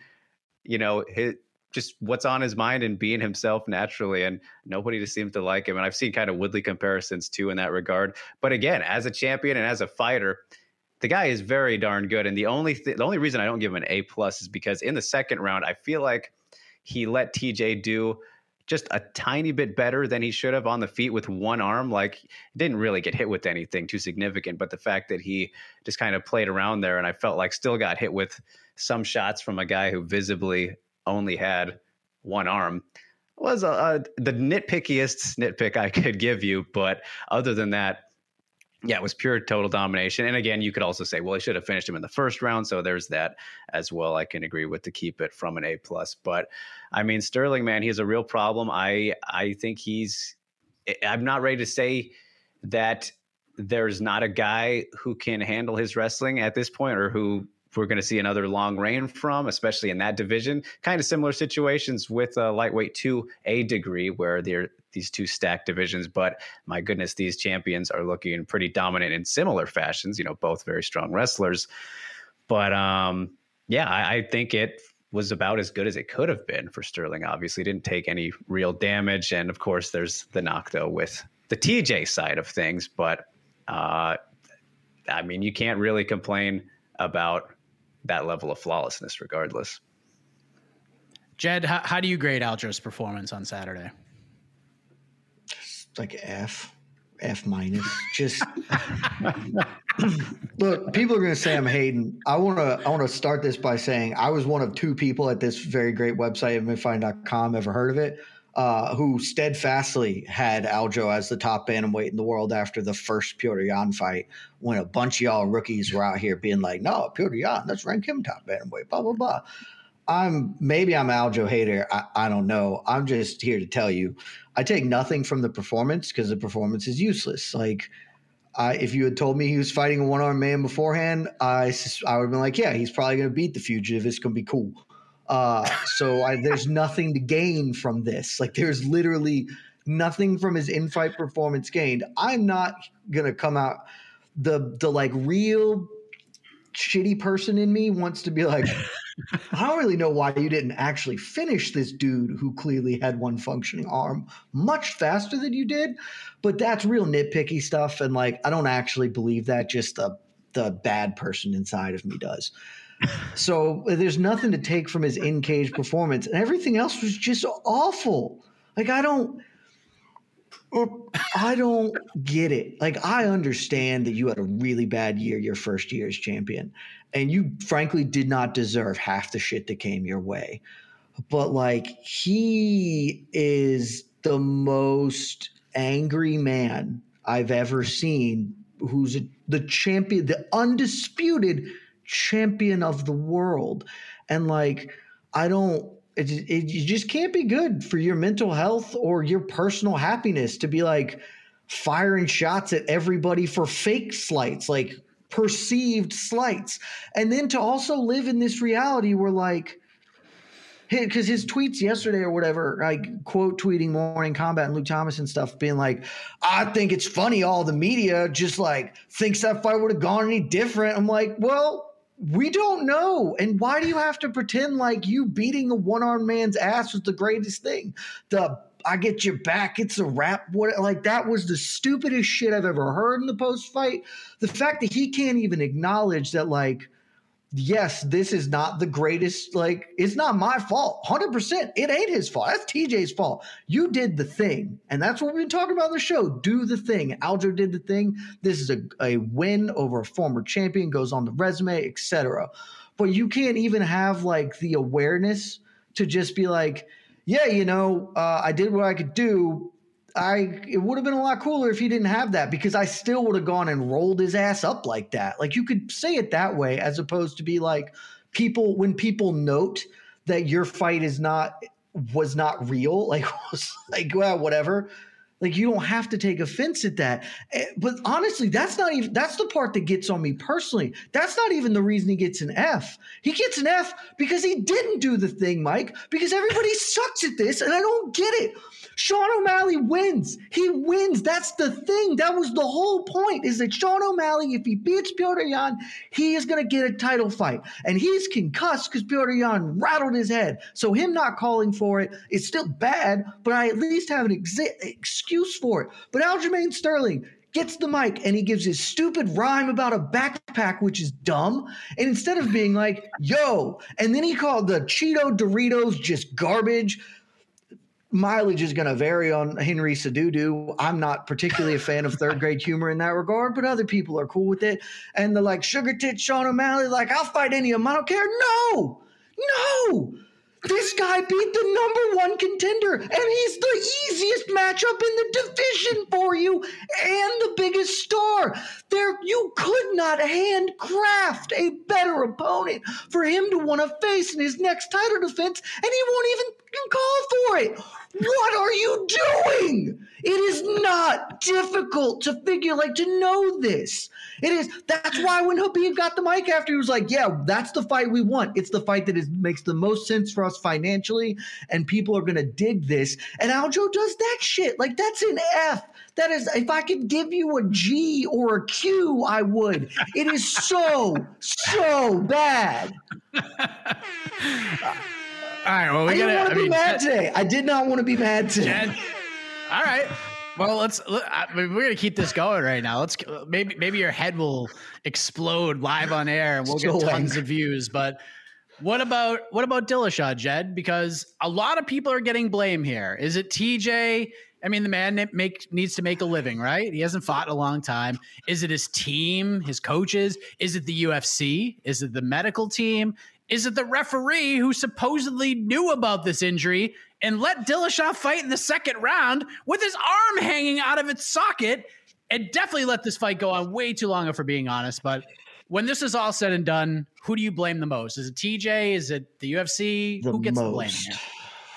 Speaker 4: you know, his, just what's on his mind and being himself naturally, and nobody just seems to like him. And I've seen kind of Woodley comparisons too in that regard. But again, as a champion and as a fighter, the guy is very darn good. And the only th- the only reason I don't give him an A plus is because in the second round, I feel like he let TJ do just a tiny bit better than he should have on the feet with one arm. Like didn't really get hit with anything too significant, but the fact that he just kind of played around there and I felt like still got hit with some shots from a guy who visibly only had one arm was a, the nitpickiest nitpick I could give you. But other than that, yeah, it was pure total domination. And again, you could also say, well, he should have finished him in the first round. So there's that as well. I can agree with to keep it from an A plus. But I mean, Sterling, man, he's a real problem. I I think he's. I'm not ready to say that there's not a guy who can handle his wrestling at this point, or who we're going to see another long reign from, especially in that division. Kind of similar situations with uh, lightweight to a degree, where they're these two stacked divisions. But my goodness, these champions are looking pretty dominant in similar fashions. You know, both very strong wrestlers. But um, yeah, I, I think it was about as good as it could have been for Sterling. Obviously, didn't take any real damage, and of course, there's the knock though with the TJ side of things. But uh, I mean, you can't really complain about that level of flawlessness, regardless.
Speaker 2: Jed, how, how do you grade Aljo's performance on Saturday?
Speaker 3: Like F, F minus. Just *laughs* look, people are going to say I'm hating. I want to. I want to start this by saying I was one of two people at this very great website, MMAfighting.com. Ever heard of it? Uh, who steadfastly had Aljo as the top bantamweight in the world after the first Petr Yan fight, when a bunch of y'all rookies were out here being like, "No, Petr Yan, let's rank him top bantamweight." Blah blah blah. I'm maybe I'm Aljo hater. I, I don't know. I'm just here to tell you, I take nothing from the performance because the performance is useless. Like, I, if you had told me he was fighting a one armed man beforehand, I I would have been like, yeah, he's probably going to beat the fugitive. It's going to be cool. Uh, so I, there's nothing to gain from this. Like, there's literally nothing from his in fight performance gained. I'm not going to come out the the like real shitty person in me wants to be like I don't really know why you didn't actually finish this dude who clearly had one functioning arm much faster than you did. But that's real nitpicky stuff. And like, I don't actually believe that. Just the, the bad person inside of me does. so there's nothing to take from his in cage performance. And everything else was just awful. Like, I don't. I don't get it. Like, I understand that you had a really bad year your first year as champion and you frankly did not deserve half the shit that came your way. But like he is the most angry man I've ever seen who's a, the champion, the undisputed champion of the world. And like, I don't, it, it, just can't be good for your mental health or your personal happiness to be like firing shots at everybody for fake slights. Like, perceived slights. And then to also live in this reality where like because his tweets yesterday or whatever, like quote tweeting Morning Combat and Luke Thomas and stuff, being like, I think it's funny all the media just like thinks that fight would have gone any different. I'm like, well, we don't know. And why do you have to pretend like you beating a one armed man's ass was the greatest thing? The I get your back. It's a wrap. What like that was the stupidest shit I've ever heard in the post fight. The fact that he can't even acknowledge that like yes, this is not the greatest. Like, it's not my fault. 100%. It ain't his fault. That's TJ's fault. You did the thing. And that's what we've been talking about on the show. Do the thing. Aljo did the thing. This is a, a win over a former champion, goes on the resume, etc. But you can't even have like the awareness to just be like, yeah, you know, uh, I did what I could do. I it would have been a lot cooler if he didn't have that because I still would have gone and rolled his ass up like that. Like you could say it that way as opposed to be like people when people note that your fight is not was not real, *laughs* like like well, whatever. Like you don't have to take offense at that. Eh, but honestly, that's not even that's the part that gets on me personally. That's not even the reason he gets an F. He gets an F because he didn't do the thing, Mike, because everybody sucks at this and I don't get it. Sean O'Malley wins. He wins. That's the thing. That was the whole point is that Sean O'Malley, if he beats Petr Yan, he is going to get a title fight. And he's concussed because Petr Yan rattled his head. So him not calling for it is still bad, but I at least have an ex- excuse for it. But Aljamain Sterling, gets the mic and he gives his stupid rhyme about a backpack, which is dumb. And instead of being like, yo, and then he called the Cheeto Doritos just garbage mileage is going to vary on Henry Cejudo. I'm not particularly a fan of *laughs* third grade humor in that regard, but other people are cool with it. And the like sugar tit Sean O'Malley, like I'll fight any of them. I don't care. No, no. This guy beat the number one contender, and he's the easiest matchup in the division for you, and the biggest star. There, you could not handcraft a better opponent for him to want to face in his next title defense, and he won't even call for it. What are you doing? It is not difficult to figure, like, to know this. It is. That's why when Khabib got the mic after, he was like, "Yeah, that's the fight we want. It's the fight that is makes the most sense for us financially, and people are gonna dig this." And Aljo does that shit. Like, that's an F. That is, if I could give you a G or a Q, I would. It is so, so bad. *laughs*
Speaker 2: All right. Well, we
Speaker 3: I
Speaker 2: gotta.
Speaker 3: didn't want to be
Speaker 2: mean,
Speaker 3: mad today. I did not want to be mad today.
Speaker 2: Jen. All right. Well, let's. I mean, we're gonna keep this going right now. Let's maybe maybe your head will explode live on air, and we'll
Speaker 3: So
Speaker 2: get tons
Speaker 3: angry.
Speaker 2: of views. But what about what about Dillashaw, Jed? Because a lot of people are getting blame here. Is it TJ? I mean, the man make needs to make a living, right? He hasn't fought in a long time. Is it his team, his coaches? Is it the UFC? Is it the medical team? Is it the referee who supposedly knew about this injury and let Dillashaw fight in the second round with his arm hanging out of its socket and definitely let this fight go on way too long, if we're being honest. But when this is all said and done, who do you blame the most? Is it TJ? Is it the UFC?
Speaker 3: The
Speaker 2: who gets the blame
Speaker 3: most.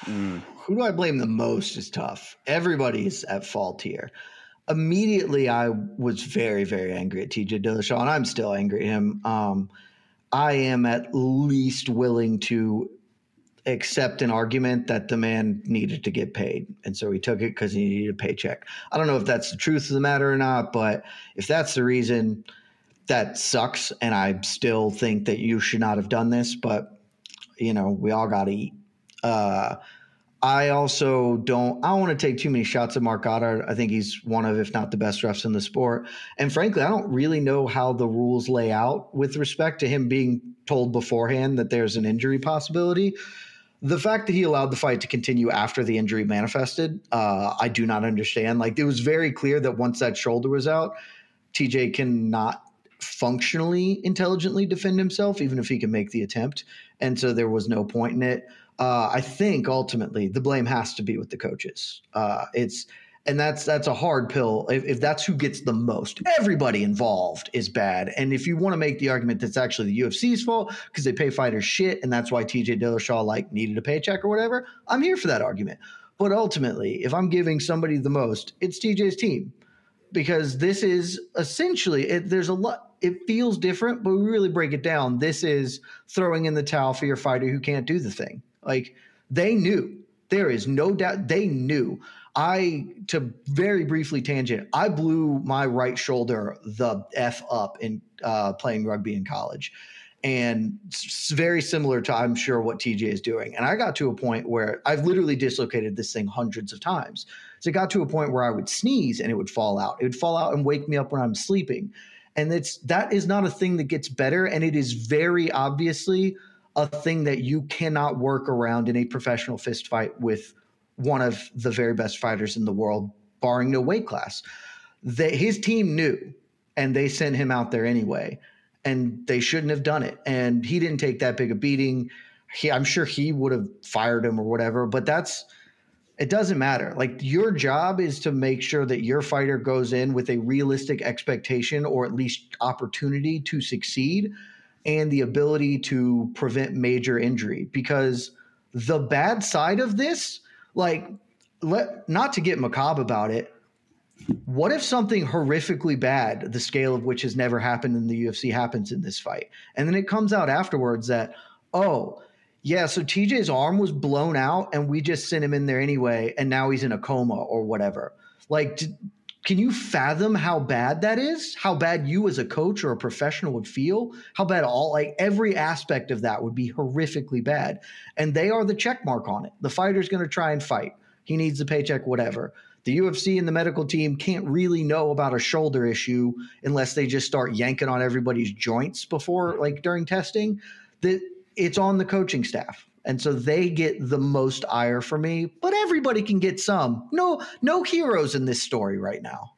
Speaker 2: here?
Speaker 3: Who do I blame the most is tough. Everybody's at fault here. Immediately, I was very, very angry at TJ Dillashaw, and I'm still angry at him. Um, I am at least willing to accept an argument that the man needed to get paid. And so he took it because he needed a paycheck. I don't know if that's the truth of the matter or not, but if that's the reason, that sucks. And I still think that you should not have done this, but you know, we all got to eat. Uh, I also don't. I don't want to take too many shots at Marc Goddard. I think he's one of, if not the best refs in the sport. And frankly, I don't really know how the rules lay out with respect to him being told beforehand that there's an injury possibility. The fact that he allowed the fight to continue after the injury manifested, uh, I do not understand. Like it was very clear that once that shoulder was out, TJ cannot functionally intelligently defend himself, even if he can make the attempt. And so there was no point in it. Uh, I think ultimately the blame has to be with the coaches. Uh, it's and that's that's a hard pill. If, if that's who gets the most, everybody involved is bad. And if you want to make the argument that's actually the UFC's fault because they pay fighters shit, and that's why TJ Dillashaw like needed a paycheck or whatever, I'm here for that argument. But ultimately, if I'm giving somebody the most, it's TJ's team because this is essentially it, there's a lot it feels different but we really break it down this is throwing in the towel for your fighter who can't do the thing like they knew there is no doubt they knew i to very briefly tangent i blew my right shoulder the f up in uh, playing rugby in college and it's very similar to i'm sure what tj is doing and i got to a point where i've literally dislocated this thing hundreds of times so it got to a point where I would sneeze and it would fall out. It would fall out and wake me up when I'm sleeping. And it's that is not a thing that gets better. And it is very obviously a thing that you cannot work around in a professional fist fight with one of the very best fighters in the world, barring no weight class. That his team knew and they sent him out there anyway. And they shouldn't have done it. And he didn't take that big a beating. He, I'm sure he would have fired him or whatever, but that's it doesn't matter. Like your job is to make sure that your fighter goes in with a realistic expectation or at least opportunity to succeed and the ability to prevent major injury because the bad side of this like let not to get macabre about it what if something horrifically bad the scale of which has never happened in the UFC happens in this fight and then it comes out afterwards that oh yeah, so TJ's arm was blown out and we just sent him in there anyway and now he's in a coma or whatever. Like can you fathom how bad that is? How bad you as a coach or a professional would feel? How bad all like every aspect of that would be horrifically bad. And they are the check mark on it. The fighter's going to try and fight. He needs the paycheck whatever. The UFC and the medical team can't really know about a shoulder issue unless they just start yanking on everybody's joints before like during testing. That it's on the coaching staff. And so they get the most ire for me, but everybody can get some. No, no heroes in this story right now.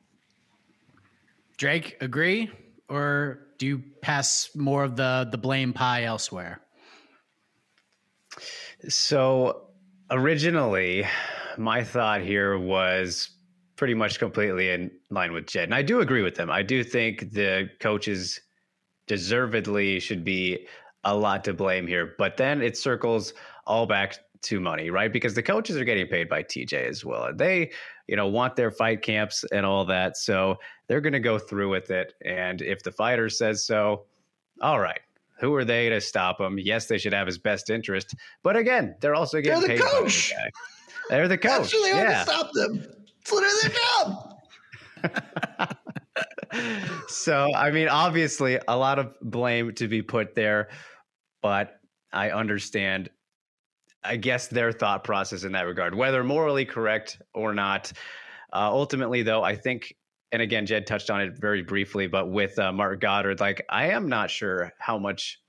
Speaker 2: Drake, agree, or do you pass more of the the blame pie elsewhere?
Speaker 4: So originally, my thought here was pretty much completely in line with Jed. And I do agree with them. I do think the coaches deservedly should be a lot to blame here. But then it circles all back to money, right? Because the coaches are getting paid by TJ as well. And they, you know, want their fight camps and all that. So they're going to go through with it. And if the fighter says so, all right. Who are they to stop him? Yes, they should have his best interest. But again, they're also getting paid.
Speaker 3: they're the
Speaker 4: paid.
Speaker 3: coach.
Speaker 4: By the they're the coach.
Speaker 3: That's really hard
Speaker 4: yeah.
Speaker 3: to stop them. It's literally their job. *laughs*
Speaker 4: so, I mean, obviously, a lot of blame to be put there, but I understand, I guess, their thought process in that regard, whether morally correct or not. Uh, ultimately, though, I think, and again, Jed touched on it very briefly, but with uh, Marc Goddard, like, I am not sure how much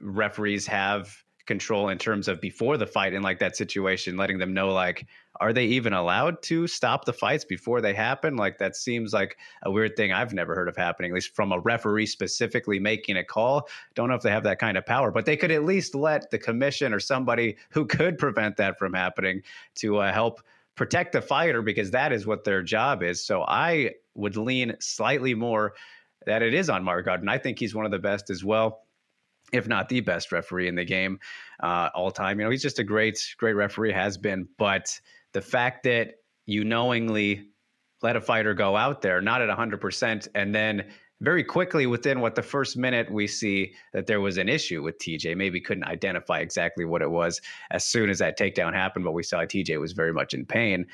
Speaker 4: referees have control in terms of before the fight in like that situation, letting them know, like, are they even allowed to stop the fights before they happen? Like that seems like a weird thing I've never heard of happening, at least from a referee specifically making a call. Don't know if they have that kind of power, but they could at least let the commission or somebody who could prevent that from happening to uh, help protect the fighter because that is what their job is. So I would lean slightly more that it is on Marc Goddard. I think he's one of the best as well if not the best referee in the game uh, all time. You know, he's just a great, great referee, has been. But the fact that you knowingly let a fighter go out there, not at 100%, and then very quickly within what the first minute we see that there was an issue with TJ. Maybe couldn't identify exactly what it was as soon as that takedown happened, but we saw TJ was very much in pain.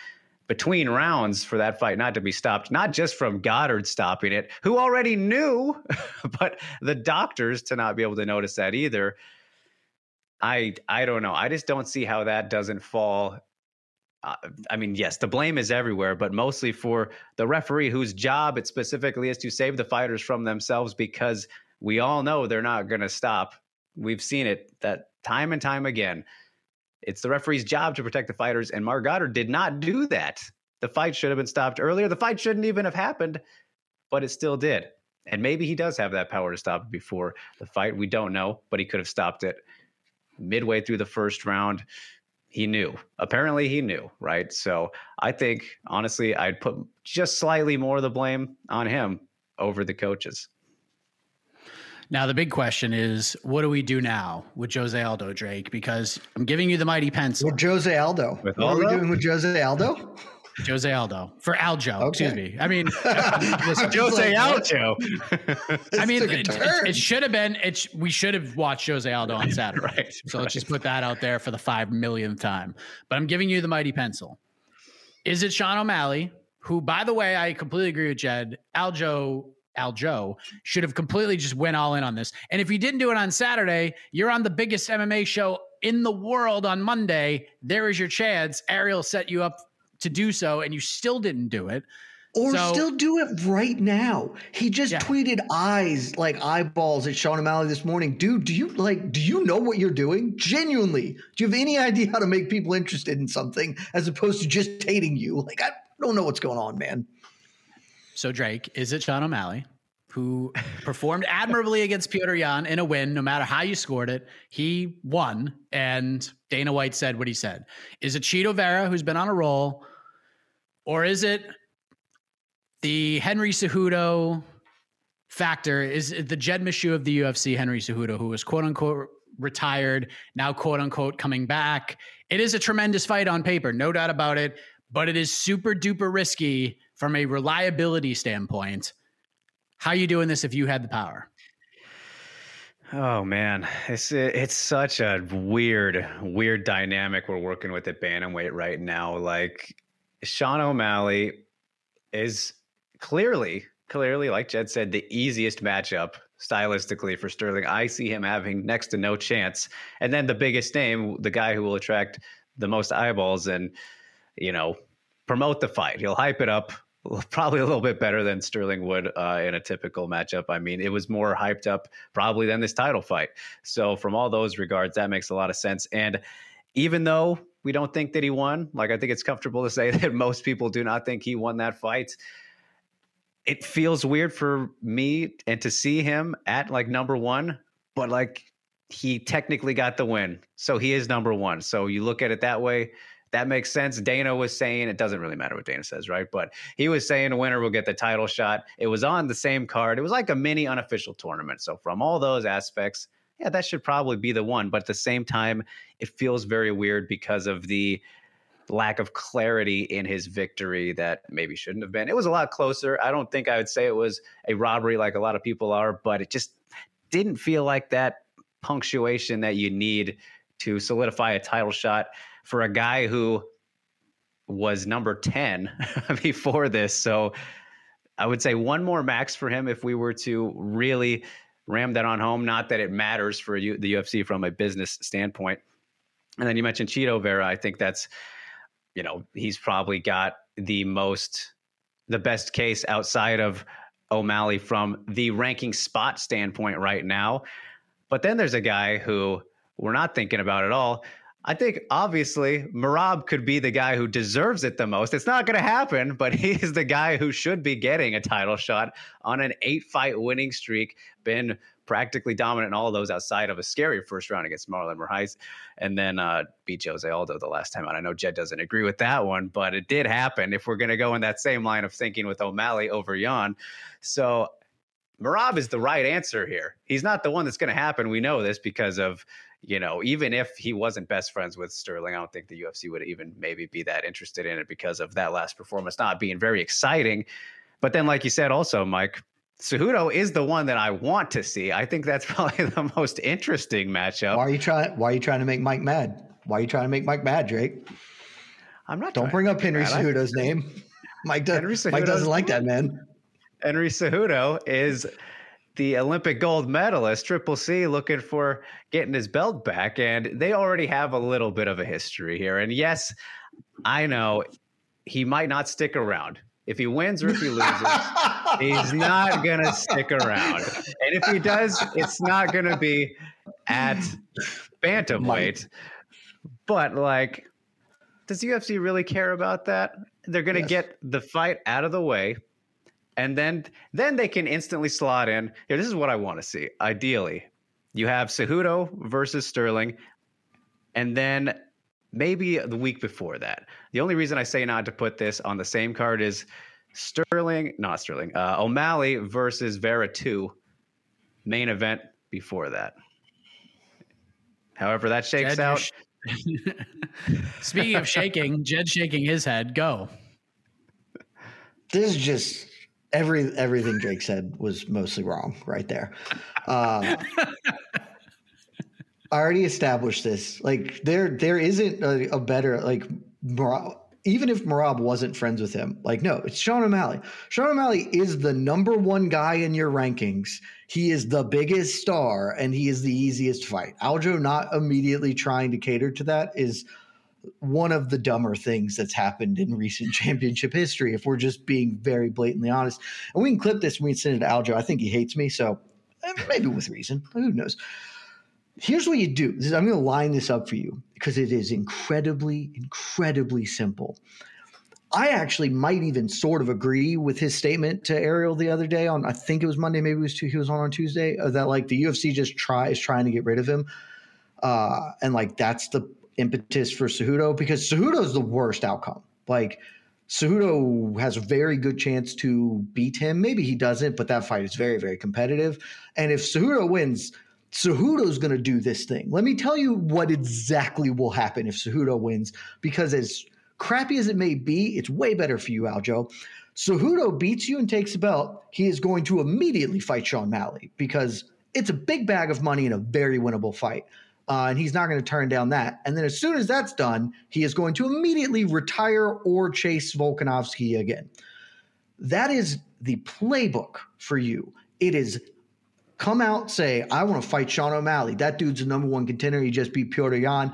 Speaker 4: Between rounds for that fight not to be stopped, not just from Goddard stopping it, who already knew, *laughs* but the doctors to not be able to notice that either. I I don't know. I just don't see how that doesn't fall uh, I mean, yes, the blame is everywhere, but mostly for the referee whose job it specifically is to save the fighters from themselves because we all know they're not going to stop. We've seen it that time and time again. It's the referee's job to protect the fighters, and Marc Goddard did not do that. The fight should have been stopped earlier. The fight shouldn't even have happened, but it still did. And maybe he does have that power to stop it before the fight. We don't know, but he could have stopped it midway through the first round he knew. Apparently, he knew, right? So I think, honestly, I'd put just slightly more of the blame on him over the coaches.
Speaker 2: Now, the big question is what do we do now with Jose Aldo, Drake? Because I'm giving you the mighty pencil.
Speaker 3: With Jose Aldo.
Speaker 4: With
Speaker 3: what
Speaker 4: Aldo?
Speaker 3: are we doing with Jose Aldo?
Speaker 2: Jose Aldo for Aljo.
Speaker 3: Okay.
Speaker 2: Excuse me. I mean, *laughs* listen,
Speaker 4: Jose
Speaker 3: like,
Speaker 4: Aljo.
Speaker 2: I mean,
Speaker 3: a
Speaker 2: it,
Speaker 3: turn.
Speaker 2: it, it should have been. It sh- we should have watched Jose Aldo on Saturday.
Speaker 4: right,
Speaker 2: So let's just put that out there for the five millionth time. But I'm giving you the mighty pencil. Is it Sean O'Malley, who, by the way, I completely agree with Jed. Aljo, Aljo should have completely just went all in on this. And if you didn't do it on Saturday, you're on the biggest MMA show in the world on Monday. There is your chance. Ariel set you up to do so, and you still didn't do it.
Speaker 3: Or
Speaker 2: So-
Speaker 3: still do it right now. He just
Speaker 2: Yeah.
Speaker 3: tweeted eyes like eyeballs at Sean O'Malley this morning. Dude, do you like do you know what you're doing? Genuinely. Do you have any idea how to make people interested in something as opposed to just hating you? Like I don't know what's going on, man.
Speaker 2: So, Drake, is it Sean O'Malley, who *laughs* performed admirably against Petr Yan in a win, no matter how you scored it? He won, and Dana White said what he said. Is it Chito Vera, who's been on a roll, or is it the Henry Cejudo factor? Is it the Jed Meshew of the UFC, Henry Cejudo, who was quote unquote retired, now quote unquote coming back? It is a tremendous fight on paper, no doubt about it, but it is super duper risky from a reliability standpoint. How you doing this if you had the power?
Speaker 4: Oh man, it's it's such a weird, weird dynamic we're working with at bantamweight right now. Like Sean O'Malley is clearly, clearly, like Jed said, the easiest matchup stylistically for Sterling. I see him having next to no chance. And then the biggest name, the guy who will attract the most eyeballs and you know promote the fight. He'll hype it up *laughs* probably a little bit better than Sterling would uh, in a typical matchup. I mean, it was more hyped up probably than this title fight. So, from all those regards, that makes a lot of sense. And even though we don't think that he won, like I think it's comfortable to *laughs* say that most people do not think he won that fight. It feels weird for me and to see him at like number one, but like he technically got the win. So he is number one. So you look at it that way that makes sense. Dana was saying it doesn't really matter what Dana says, right? But he was saying a winner will get the title shot. It was on the same card. It was like a mini unofficial tournament. So from all those aspects, yeah, that should probably be the one. But at the same time, it feels very weird because of the lack of clarity in his victory that maybe shouldn't have been. It was a lot closer. I don't think I would say it was a robbery like a lot of people are, but it just didn't feel like that punctuation that you need to solidify a title shot for a guy who was number 10 *laughs* before this. So I would say one more max for him if we were to really ram that on home. Not that it matters for you, the UFC from a business standpoint. And then you mentioned Chito Vera. I think that's, you know, he's probably got the most, the best case outside of O'Malley from the ranking spot standpoint right now. But then there's a guy who we're not thinking about at all. I think obviously Merab could be the guy who deserves it the most. It's not going to happen, but *laughs* he is the guy who should be getting a title shot on an eight fight winning streak, been practically dominant in all those outside of a scary first round against Marlon Moraes, and then uh, beat Jose Aldo the last time out. I know Jed doesn't agree with that one, but it did happen. If we're going to go in that same line of thinking with O'Malley over Yan, so Merab is the right answer here. He's not the one that's going to happen. We know this because of you know, even if he wasn't best friends with Sterling, I don't think the UFC would even maybe be that interested in it because of that last performance not being very exciting. But then, like you said, also, Mike, Cejudo is the one that I want to see. I think that's *laughs* probably the most interesting matchup.
Speaker 3: Why are you trying? Why are you trying to make Mike mad? Why are you trying to make Mike mad, Drake?
Speaker 4: I'm not.
Speaker 3: Don't bring up Henry Cejudo's name. Mike, does, Mike doesn't like that man.
Speaker 4: Henry Cejudo is the Olympic gold medalist, Triple C, looking for getting his belt back. And they already have a little bit of a history here. And yes, I know he might not stick around. If he wins or if he loses, he's not going to stick around. And if he does, it's not going to be at bantamweight. But, like, does UFC really care about that? They're going to yes. get the fight out of the way and then then they can instantly slot in. Here, this is what I want to see. Ideally, you have Cejudo versus Sterling, and then maybe the week before that. The only reason I say not to put this on the same card is Sterling, not Sterling, uh, O'Malley versus Vera two, main event before that. However, that shakes Jed, out. Sh- *laughs*
Speaker 2: Speaking of shaking, Jed shaking his head. Go.
Speaker 3: This is just every everything Drake said was mostly wrong right there. Uh, I already established this. Like there there isn't a, a better like Merab, even if Merab wasn't friends with him. Like no, it's Sean O'Malley. Sean O'Malley is the number one guy in your rankings. He is the biggest star and he is the easiest fight. Aljo not immediately trying to cater to that is one of the dumber things that's happened in recent *laughs* championship history, if we're just being very blatantly honest. And we can clip this and we can send it to Aljo. I think he hates me, so eh, maybe with reason. Who knows? Here's what you do. I'm going to line this up for you because it is incredibly, incredibly simple. I actually might even sort of agree with his statement to Ariel the other day on I think it was Monday, maybe it was he was on on Tuesday uh, that like the UFC just try is trying to get rid of him, uh, and like that's the impetus for Cejudo because Cejudo is the worst outcome. Like Cejudo has a very good chance to beat him. Maybe he doesn't, but that fight is very, very competitive. And if Cejudo wins, Cejudo's going to do this thing. Let me tell you what exactly will happen if Cejudo wins, because as crappy as it may be, it's way better for you, Aljo. Cejudo beats you and takes the belt. He is going to immediately fight Sean Malley because it's a big bag of money in a very winnable fight uh, and he's not going to turn down that. And then as soon as that's done, he is going to immediately retire or chase Volkanovski again. That is the playbook for you. It is come out, say, I want to fight Sean O'Malley. That dude's the number one contender. He just beat Petr Yan.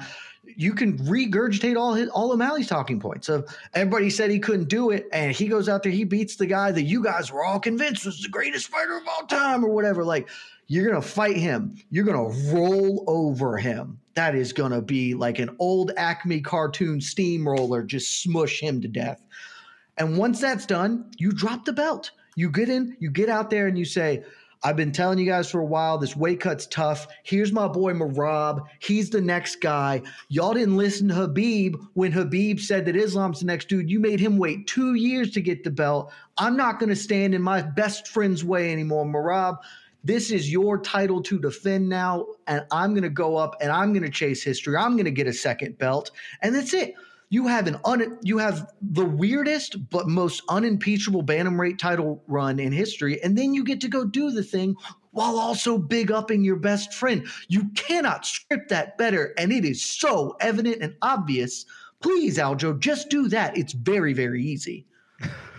Speaker 3: You can regurgitate all his all O'Malley's talking points of everybody said he couldn't do it, and he goes out there, he beats the guy that you guys were all convinced was the greatest fighter of all time, or whatever. Like you're going to fight him. You're going to roll over him. That is going to be like an old Acme cartoon steamroller, just smush him to death. And once that's done, you drop the belt. You get in, you get out there, and you say, I've been telling you guys for a while, this weight cut's tough. Here's my boy Merab. He's the next guy. Y'all didn't listen to Khabib when Khabib said that Islam's the next dude. You made him wait two years to get the belt. I'm not going to stand in my best friend's way anymore, Merab This is your title to defend now, and I'm going to go up and I'm going to chase history. I'm going to get a second belt, and that's it. You have an un, you have the weirdest but most unimpeachable bantamweight title run in history, and then you get to go do the thing while also big upping your best friend. You cannot script that better, and it is so evident and obvious. Please, Aljo, just do that. It's very, very easy. *laughs*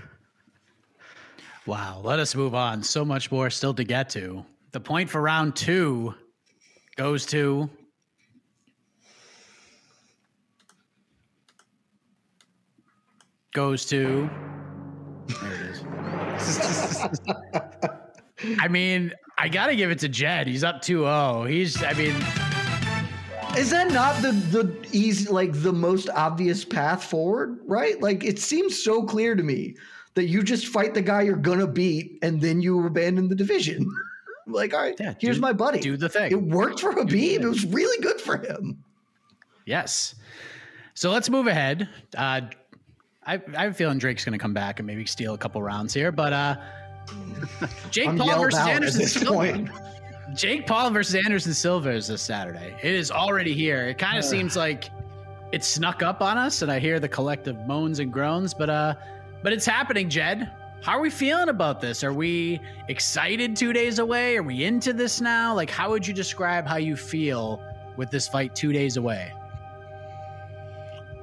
Speaker 2: Wow, let us move on. So much more still to get to. The point for round two goes to goes to there it is. *laughs* I mean, I got to give it to Jed. He's up 2-0. He's I mean
Speaker 3: is that not the the easy like the most obvious path forward, right? Like it seems so clear to me that you just fight the guy you're gonna beat and then you abandon the division. *laughs* like, all right, yeah, here's
Speaker 2: do,
Speaker 3: my buddy.
Speaker 2: Do the thing.
Speaker 3: It worked for Khabib. It was really good for him.
Speaker 2: Yes. So let's move ahead. Uh, I, I have a feeling Drake's going to come back and maybe steal a couple rounds here, but uh, *laughs* Jake
Speaker 3: I'm
Speaker 2: Paul versus Anderson
Speaker 3: Silva.
Speaker 2: Jake Paul versus Anderson Silva is this Saturday. It is already here. It kind of seems like it snuck up on us, and I hear the collective moans and groans, but uh, but it's happening, Jed. How are we feeling about this? Are we excited two days away? Are we into this now? Like, how would you describe how you feel with this fight two days away?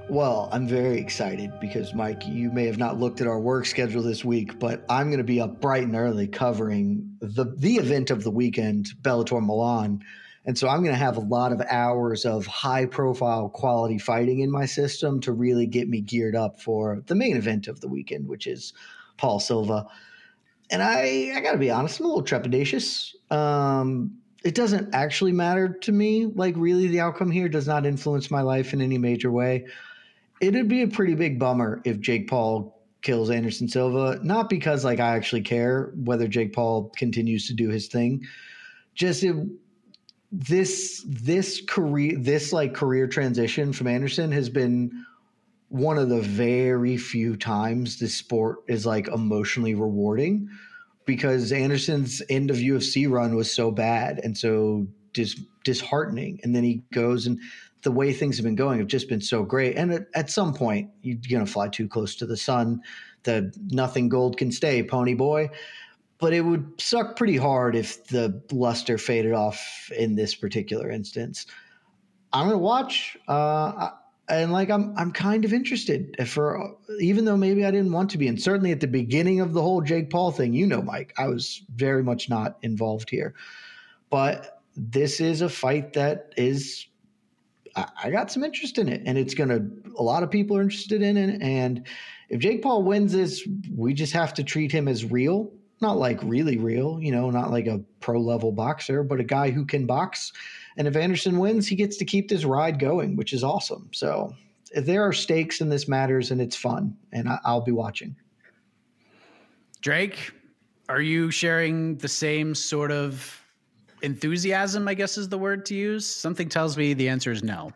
Speaker 3: Well, I'm very excited because, Mike, you may have not looked at our work schedule this week, but I'm going to be up bright and early covering the, the event of the weekend, Bellator Milan. And so I'm going to have a lot of hours of high profile quality fighting in my system to really get me geared up for the main event of the weekend, which is Paul Silva. And I, I got to be honest, I'm a little trepidatious. Um, it doesn't actually matter to me. Like, really, the outcome here does not influence my life in any major way. It'd be a pretty big bummer if Jake Paul kills Anderson Silva, not because like I actually care whether Jake Paul continues to do his thing. Just it, this this career this like career transition from Anderson has been one of the very few times this sport is like emotionally rewarding because Anderson's end of UFC run was so bad and so dis- disheartening. And then he goes and the way things have been going have just been so great. And at, at some point you're going to fly too close to the sun the nothing gold can stay pony boy but it would suck pretty hard if the luster faded off in this particular instance. I'm gonna watch, uh, and like I'm, I'm kind of interested for even though maybe I didn't want to be, and certainly at the beginning of the whole Jake Paul thing, you know, Mike, I was very much not involved here, but this is a fight that is. I got some interest in it, and it's gonna. A lot of people are interested in it, and if Jake Paul wins this, we just have to treat him as real not like really real, you know, not like a pro level boxer, but a guy who can box. And if Anderson wins, he gets to keep this ride going, which is awesome. So there are stakes in this matters and it's fun, and I, I'll be watching.
Speaker 2: Drake, are you sharing the same sort of enthusiasm? I guess is the word to use. Something tells me the answer is no.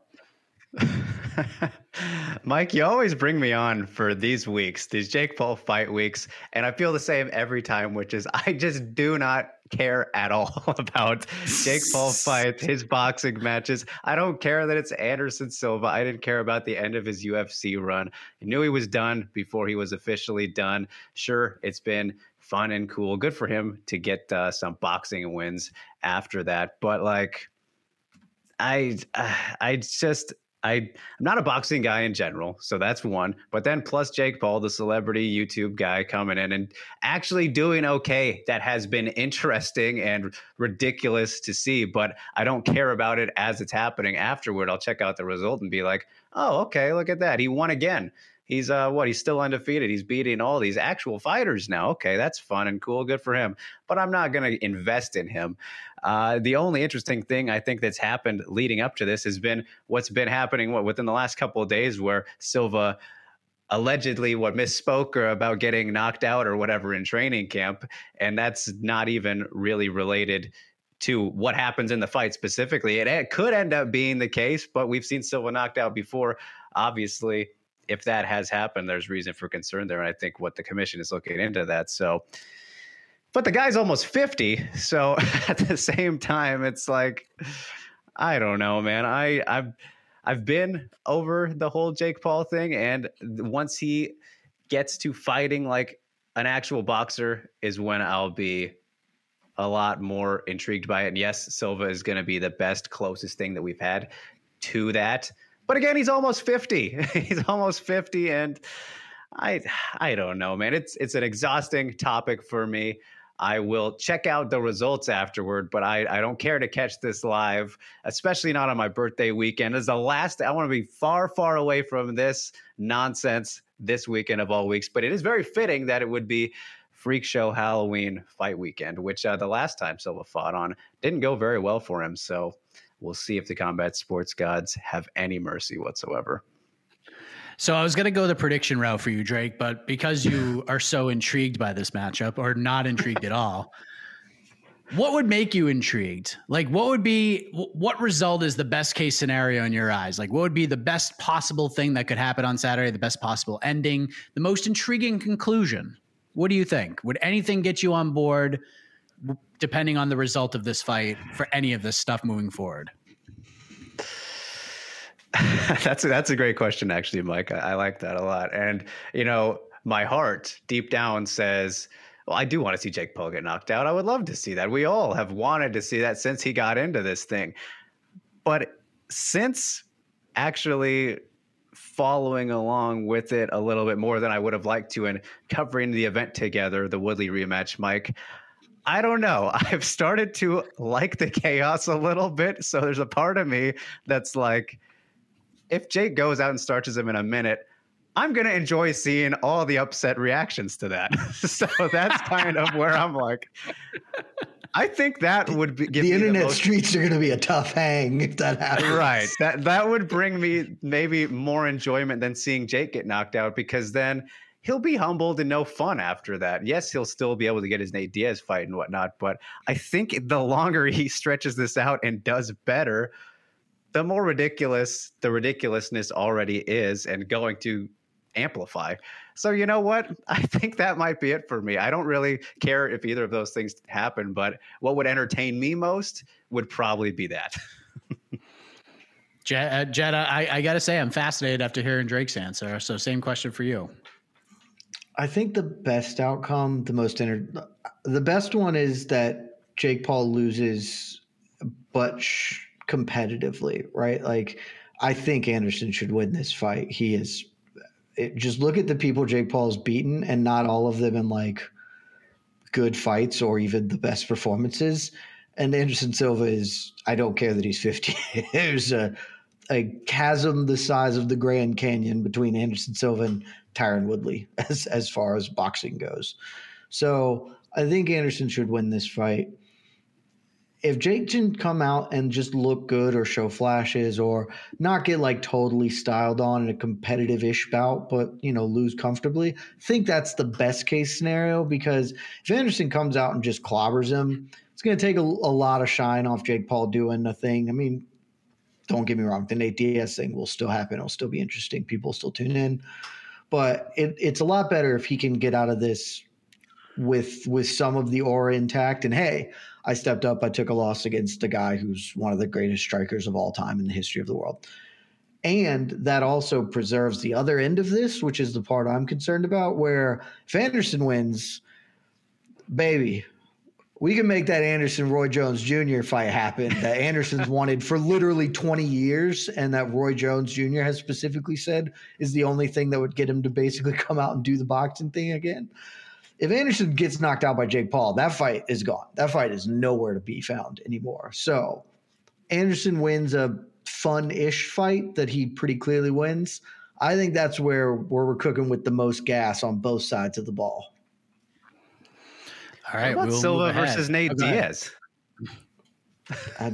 Speaker 2: *laughs*
Speaker 4: Mike, you always bring me on for these weeks, these Jake Paul fight weeks, and I feel the same every time, which is I just do not care at all *laughs* about Jake Paul fights, his boxing matches. I don't care that it's Anderson Silva. I didn't care about the end of his UFC run. I knew he was done before he was officially done. Sure, it's been fun and cool. Good for him to get uh, some boxing wins after that, but like I I just I, I'm not a boxing guy in general, so that's one. But then plus Jake Paul, the celebrity YouTube guy coming in and actually doing okay. That has been interesting and ridiculous to see, but I don't care about it as it's happening afterward. I'll check out the result and be like, oh, okay, look at that. He won again. He's uh what? He's still undefeated. He's beating all these actual fighters now. Okay, that's fun and cool. Good for him. But I'm not going to invest in him. Uh, the only interesting thing I think that's happened leading up to this has been what's been happening what, within the last couple of days, where Silva allegedly what misspoke about getting knocked out or whatever in training camp, and that's not even really related to what happens in the fight specifically. It, it could end up being the case, but we've seen Silva knocked out before. Obviously, if that has happened, there's reason for concern there. And I think what the commission is looking into that. So but the guy's almost 50. So *laughs* at the same time, it's like, I don't know, man. I, I've, I've been over the whole Jake Paul thing. And once he gets to fighting like an actual boxer is when I'll be a lot more intrigued by it. And yes, Silva is going to be the best, closest thing that we've had to that. But again, he's almost 50. *laughs* he's almost 50 and I I don't know, man. It's it's an exhausting topic for me. I will check out the results afterward, but I, I don't care to catch this live, especially not on my birthday weekend. As the last, I want to be far, far away from this nonsense this weekend of all weeks. But it is very fitting that it would be Freak Show Halloween fight weekend, which uh, the last time Silva fought on didn't go very well for him. So we'll see if the combat sports gods have any mercy whatsoever.
Speaker 2: So I was going to go the prediction route for you, Drake, but because you *laughs* are so intrigued by this matchup or not intrigued at all, what would make you intrigued? Like, what would be, what result is the best case scenario in your eyes? Like, what would be the best possible thing that could happen on Saturday, the best possible ending, the most intriguing conclusion? What do you think? Would anything get you on board depending on the result of this fight for any of this stuff moving forward? *laughs*
Speaker 4: that's a, that's a great question, actually, Mike. I, I like that a lot. And you know, my heart deep down says, well, I do want to see Jake Paul get knocked out. I would love to see that. We all have wanted to see that since he got into this thing. But since actually following along with it a little bit more than I would have liked to and covering the event together, the Woodley rematch, Mike, I don't know. *laughs* I've started to like the chaos a little bit. So there's a part of me that's like, if Jake goes out and starches him in a minute, I'm going to enjoy seeing all the upset reactions to that. *laughs* so that's kind of where I'm like, I think that would be,
Speaker 3: the internet the most, streets are going to be a tough hang if that happens.
Speaker 4: Right. That that would bring me maybe more enjoyment than seeing Jake get knocked out because then he'll be humbled and no fun after that. Yes, he'll still be able to get his Nate Diaz fight and whatnot, but I think the longer *laughs* he stretches this out and does better, the more ridiculous the ridiculousness already is and going to amplify. So you know what? *laughs* I think that might be it for me. I don't really care if either of those things happen, but what would entertain me most would probably be that. *laughs*
Speaker 2: Uh, Jetta, I, I got to say, I'm fascinated after hearing Drake's answer. So, same question for you.
Speaker 3: I think the best outcome, the most inter- the best one is that Jake Paul loses, but sh- competitively, right? Like, I think Anderson should win this fight. He is. It, just look at the people Jake Paul's beaten, and not all of them in like good fights or even the best performances. And Anderson Silva is. I don't care that he's fifty. *laughs* There's a a chasm the size of the Grand Canyon between Anderson Silva and Tyron Woodley *laughs* as as far as boxing goes. So I think Anderson should win this fight if Jake can come out and just look good or show flashes or not get like totally styled on in a competitive ish bout, but you know, lose comfortably, I think that's the best case scenario because if Anderson comes out and just clobbers him, it's going to take a, a, lot of shine off Jake Paul doing the thing. I mean, don't get me wrong, the Nate Diaz thing will still happen. It'll still be interesting. People still tune in, but it, it's a lot better if he can get out of this with with some of the aura intact. And hey, I stepped up. I took a loss against a guy who's one of the greatest strikers of all time in the history of the world. And that also preserves the other end of this, which is the part I'm concerned about, where if Anderson wins, baby, we can make that Anderson Roy Jones Jr. fight happen that Anderson's *laughs* wanted for literally 20 years, and that Roy Jones Jr. has specifically said is the only thing that would get him to basically *laughs* come out and do the boxing thing again if Anderson gets knocked out by Jake Paul, that fight is gone. That fight is nowhere to be found anymore. So Anderson wins a fun-ish fight that he pretty clearly wins. I think that's where, where we're cooking with the most gas on both sides of the ball.
Speaker 4: All right, we'll Silva versus Nate okay. Diaz.
Speaker 3: Uh,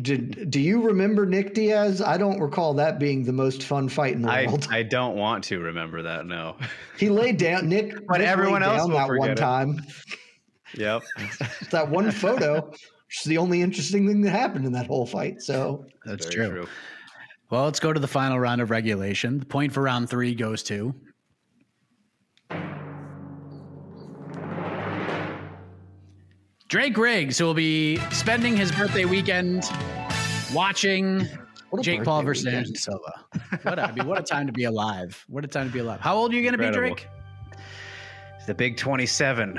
Speaker 3: did do you remember Nick Diaz? I don't recall that being the most fun fight in the
Speaker 4: I,
Speaker 3: world.
Speaker 4: I don't want to remember that. No,
Speaker 3: he laid down Nick, *laughs*
Speaker 4: but
Speaker 3: Nick
Speaker 4: everyone else down
Speaker 3: that one
Speaker 4: it.
Speaker 3: time.
Speaker 4: Yep, *laughs*
Speaker 3: that one photo, which is the only interesting thing that happened in that whole fight. So
Speaker 2: that's true. true. Well, let's go to the final round of regulation. The point for round three goes to Drake Riggs, who will be spending his birthday weekend watching Jake Paul versus
Speaker 3: weekend.
Speaker 2: Anderson Silva. What a, I mean, what a time to be alive. What a time to be alive. How old are you going to be,
Speaker 4: Incredible.
Speaker 2: Drake?
Speaker 4: The big 27.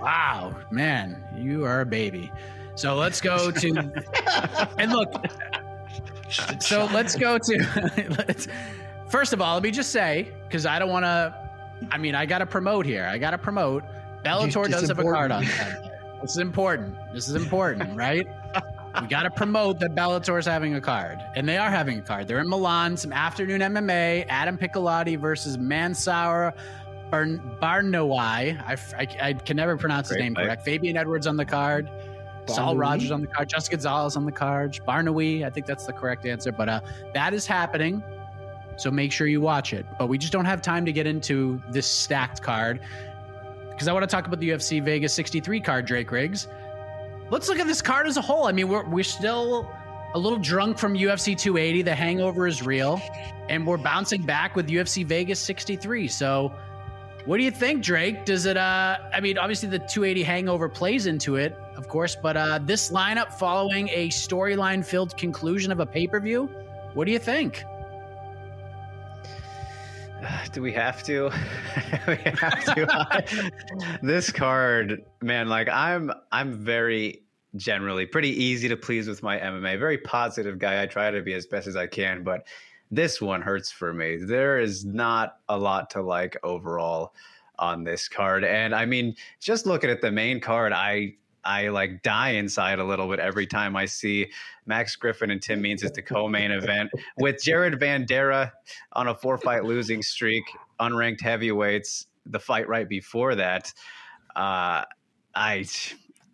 Speaker 2: Wow, man, you are a baby. So let's go to *laughs* and look. So let's go to. let's, first of all, let me just say because I don't want to. I mean, I got to promote here. I got to promote. Bellator
Speaker 3: It's
Speaker 2: does have a card on.
Speaker 3: important.
Speaker 2: Sunday. *laughs* This is important. This is important, *laughs* right? We got to promote that Bellator's having a card, and they are having a card. They're in Milan. Some afternoon MMA. Adam Piccolotti versus Mansour Barn- Barnaoui. I, I- I can never pronounce his name
Speaker 4: fight.
Speaker 2: correct. Fabian Edwards on the card. Saul Rogers on the card. Jessica Gonzalez on the card. Barnaoui. I think that's the correct answer. But uh, that is happening. So make sure you watch it. But we just don't have time to get into this stacked card because I want to talk about the UFC Vegas 63 card, Drake Riggs. Let's look at this card as a whole. I mean, we're, we're still a little drunk from UFC 280. The hangover is real. And we're bouncing back with UFC Vegas 63. So what do you think, Drake? Does it, uh, I mean, obviously the 280 hangover plays into it, of course, but uh, this lineup following a storyline filled conclusion of a pay per view, what do you think? *sighs*
Speaker 4: Do we have to? *laughs* we have to. *laughs* this card, man, like I'm I'm very generally pretty easy to please with my MMA. Very positive guy. I try to be as best as I can, but this one hurts for me. There is not a lot to like overall on this card. And I mean, just looking at the main card, I I like die inside a little bit every time I see Max Griffin and Tim Means as the co-main event with Jared Vanderaa on a four-fight losing streak, unranked heavyweights. The fight right before that, uh, I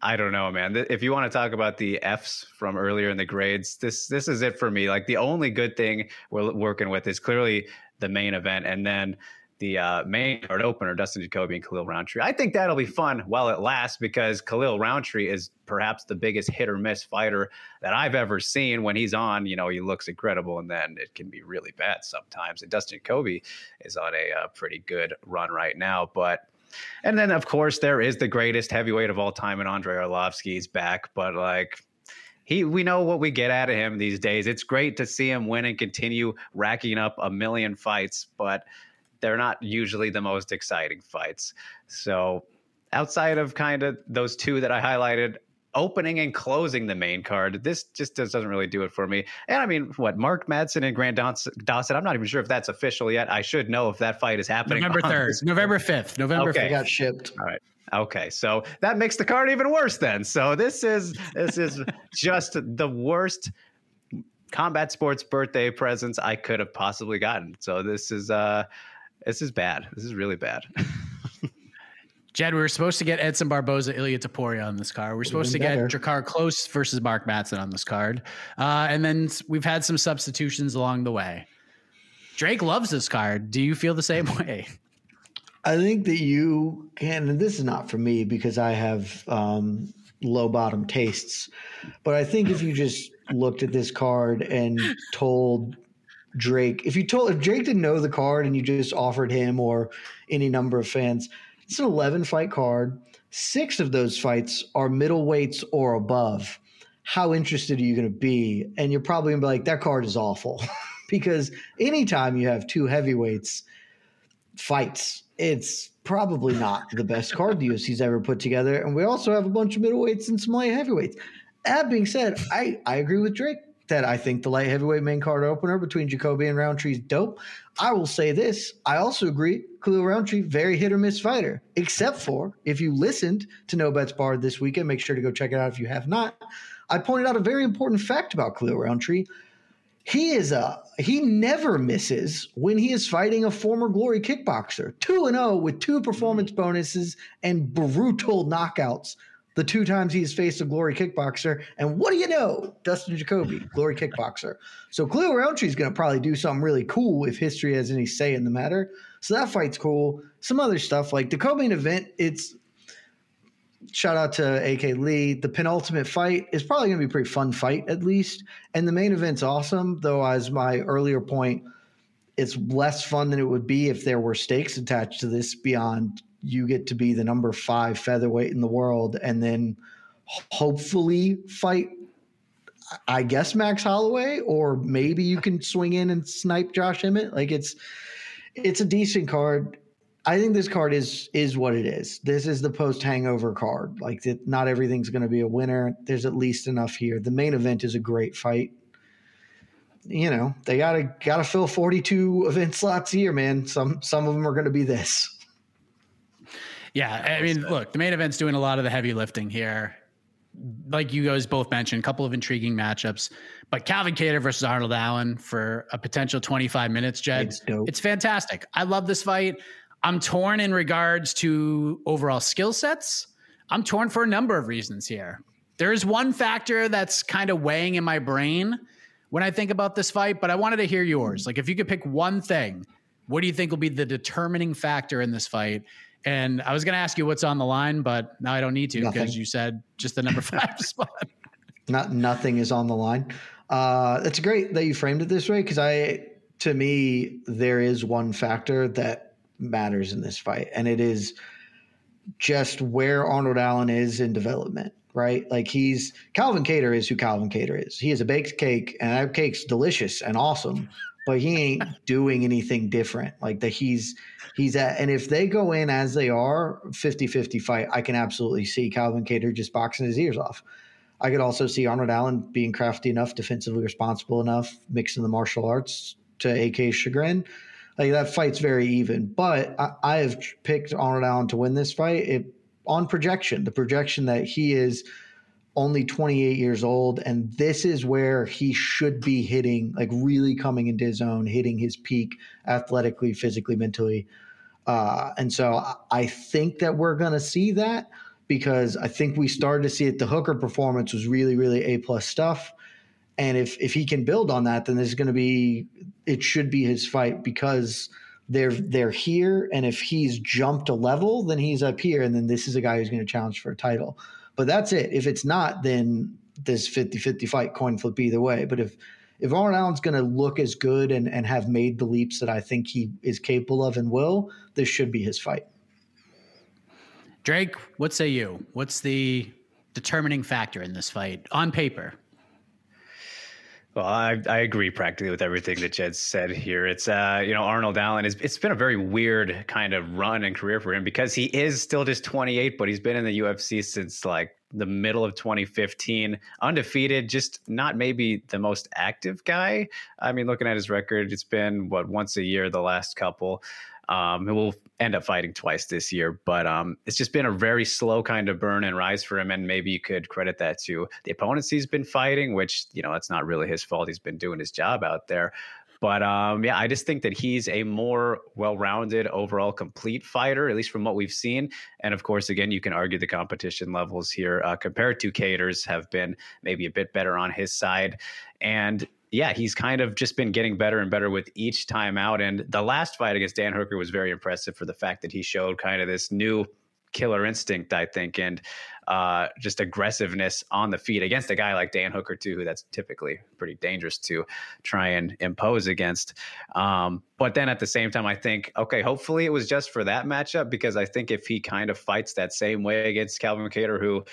Speaker 4: I don't know, man. If you want to talk about the Fs from earlier in the grades, this this is it for me. Like the only good thing we're working with is clearly the main event, and then the uh, main card opener, Dustin Jacoby and Khalil Rountree. I think that'll be fun while it lasts because Khalil Rountree is perhaps the biggest hit or miss fighter that I've ever seen. When he's on, you know, he looks incredible, and then it can be really bad sometimes. And Dustin Jacoby is on a uh, pretty good run right now, but. And then, of course, there is the greatest heavyweight of all time, and Andrei Arlovsky is back. But like, he, we know what we get out of him these days. It's great to see him win and continue racking up a million fights, but they're not usually the most exciting fights. So, outside of kind of those two that I highlighted, opening and closing the main card, this just does- doesn't really do it for me. And I mean, what Mark Madsen and Grant Dawson, Dawson, I'm not even sure if that's official yet. I should know if that fight is happening.
Speaker 2: November 3rd, *laughs* November 5th, November
Speaker 4: Okay.
Speaker 3: They
Speaker 2: 5th.
Speaker 3: got shipped.
Speaker 4: All right. Okay, so that makes the card even worse then. So this is this is just the worst combat sports birthday presents I could have possibly gotten. So this is uh this is bad. This is really bad. *laughs*
Speaker 2: Jed, we were supposed to get Edson Barboza, Ilia Topuria on this card. We are supposed to
Speaker 3: been
Speaker 2: get
Speaker 3: better.
Speaker 2: Drakkar Klose versus Mark Madsen on this card. Uh, and then we've had some substitutions along the way. Drake loves this card. Do you feel the same *laughs* way?
Speaker 3: I think that you can, and this is not for me because I have um, low bottom tastes, but I think if you just looked at this card and told Drake, if you told, if Drake didn't know the card and you just offered him or any number of fans, it's an 11 fight card. Six of those fights are middleweights or above. How interested are you going to be? And you're probably going to be like, that card is awful. *laughs* because anytime you have two heavyweights, fights, it's probably not the best card the UFC's ever put together. And we also have a bunch of middleweights and some light heavyweights. That being said, I, I agree with Drake that I think the light heavyweight main card opener between Jacoby and Rountree is dope. I will say this. I also agree Khalil Rountree, very hit or miss fighter, except for if you listened to No Bets Barred this weekend, make sure to go check it out if you have not. I pointed out a very important fact about Khalil Rountree he is a he never misses when he is fighting a former glory kickboxer 2 and 0 with two performance bonuses and brutal knockouts the two times he's faced a glory kickboxer and what do you know dustin jacoby glory kickboxer so Khalil rountree is going to probably do something really cool if history has any say in the matter so that fight's cool some other stuff like the co-main event it's shout out to AK Lee. The penultimate fight is probably going to be a pretty fun fight, at least. And the main event's awesome, though, as my earlier point, it's less fun than it would be if there were stakes attached to this beyond you get to be the number five featherweight in the world and then hopefully fight I guess Max Holloway, or maybe you can swing in and snipe Josh Emmett. Like it's it's a decent card. I think this card is is what it is. This is the post hangover card. Like that, not everything's going to be a winner. There's at least enough here. The main event is a great fight. You know they gotta gotta fill 42 event slots a year, man. Some some of them are going to be this.
Speaker 2: Yeah, I mean, look, the main event's doing a lot of the heavy lifting here like you guys both mentioned, a couple of intriguing matchups. But Calvin Kattar versus Arnold Allen for a potential 25 minutes, Jed. It's, it's fantastic. I love this fight. I'm torn in regards to overall skill sets. I'm torn for a number of reasons here. There's one factor that's kind of weighing in my brain when I think about this fight, but I wanted to hear yours. Like, if you could pick one thing, what do you think will be the determining factor in this fight? And I was going to ask you what's on the line, but now I don't need to because you said just the number *laughs* five spot.
Speaker 3: Not nothing is on the line. Uh, it's great that you framed it this way because I, to me, there is one factor that matters in this fight, and it is just where Arnold Allen is in development. Right, like he's Calvin Kattar is who Calvin Kattar is. He is a baked cake, and that cake's delicious and awesome but he ain't doing anything different. Like that he's he's at and if they go in as they are 50-50 fight, I can absolutely see Calvin Kattar just boxing his ears off. I could also see Arnold Allen being crafty enough, defensively responsible enough, mixing the martial arts to AK's chagrin. Like that fight's very even. But I, I have picked Arnold Allen to win this fight. It on projection, the projection that he is – only 28 years old and this is where he should be hitting like really coming into his own hitting his peak athletically physically mentally. Uh, and so i think that we're going to see that because i think we started to see it. The hooker performance was really really a plus stuff. And if if he can build on that then there's going to be it should be his fight because they're they're here. And if he's jumped a level then he's up here. And then this is a guy who's going to challenge for a title but that's it. If it's not, then this 50-50 fight coin flip either way. But if if Arnold Allen's going to look as good and, and have made the leaps that I think he is capable of and will, this should be his fight.
Speaker 2: Drake, what say you? What's the determining factor in this fight on paper?
Speaker 4: Well, I, I agree practically with everything that Jed said here. It's uh, you know, Arnold Allen is it's been a very weird kind of run and career for him because he is still just 28, but he's been in the UFC since like the middle of 2015, undefeated, just not maybe the most active guy. I mean, looking at his record, it's been what once a year the last couple. Um, will end up fighting twice this year, but um, it's just been a very slow kind of burn and rise for him. And maybe you could credit that to the opponents he's been fighting, which you know that's not really his fault. He's been doing his job out there. But um, yeah, I just think that he's a more well-rounded, overall complete fighter, at least from what we've seen. And of course, again, you can argue the competition levels here uh, compared to Kattar's have been maybe a bit better on his side. And yeah, he's kind of just been getting better and better with each time out. And the last fight against Dan Hooker was very impressive for the fact that he showed kind of this new killer instinct, I think, and uh, just aggressiveness on the feet against a guy like Dan Hooker too, who that's typically pretty dangerous to try and impose against. Um, but then at the same time, I think, okay, hopefully it was just for that matchup because I think if he kind of fights that same way against Calvin Kattar, who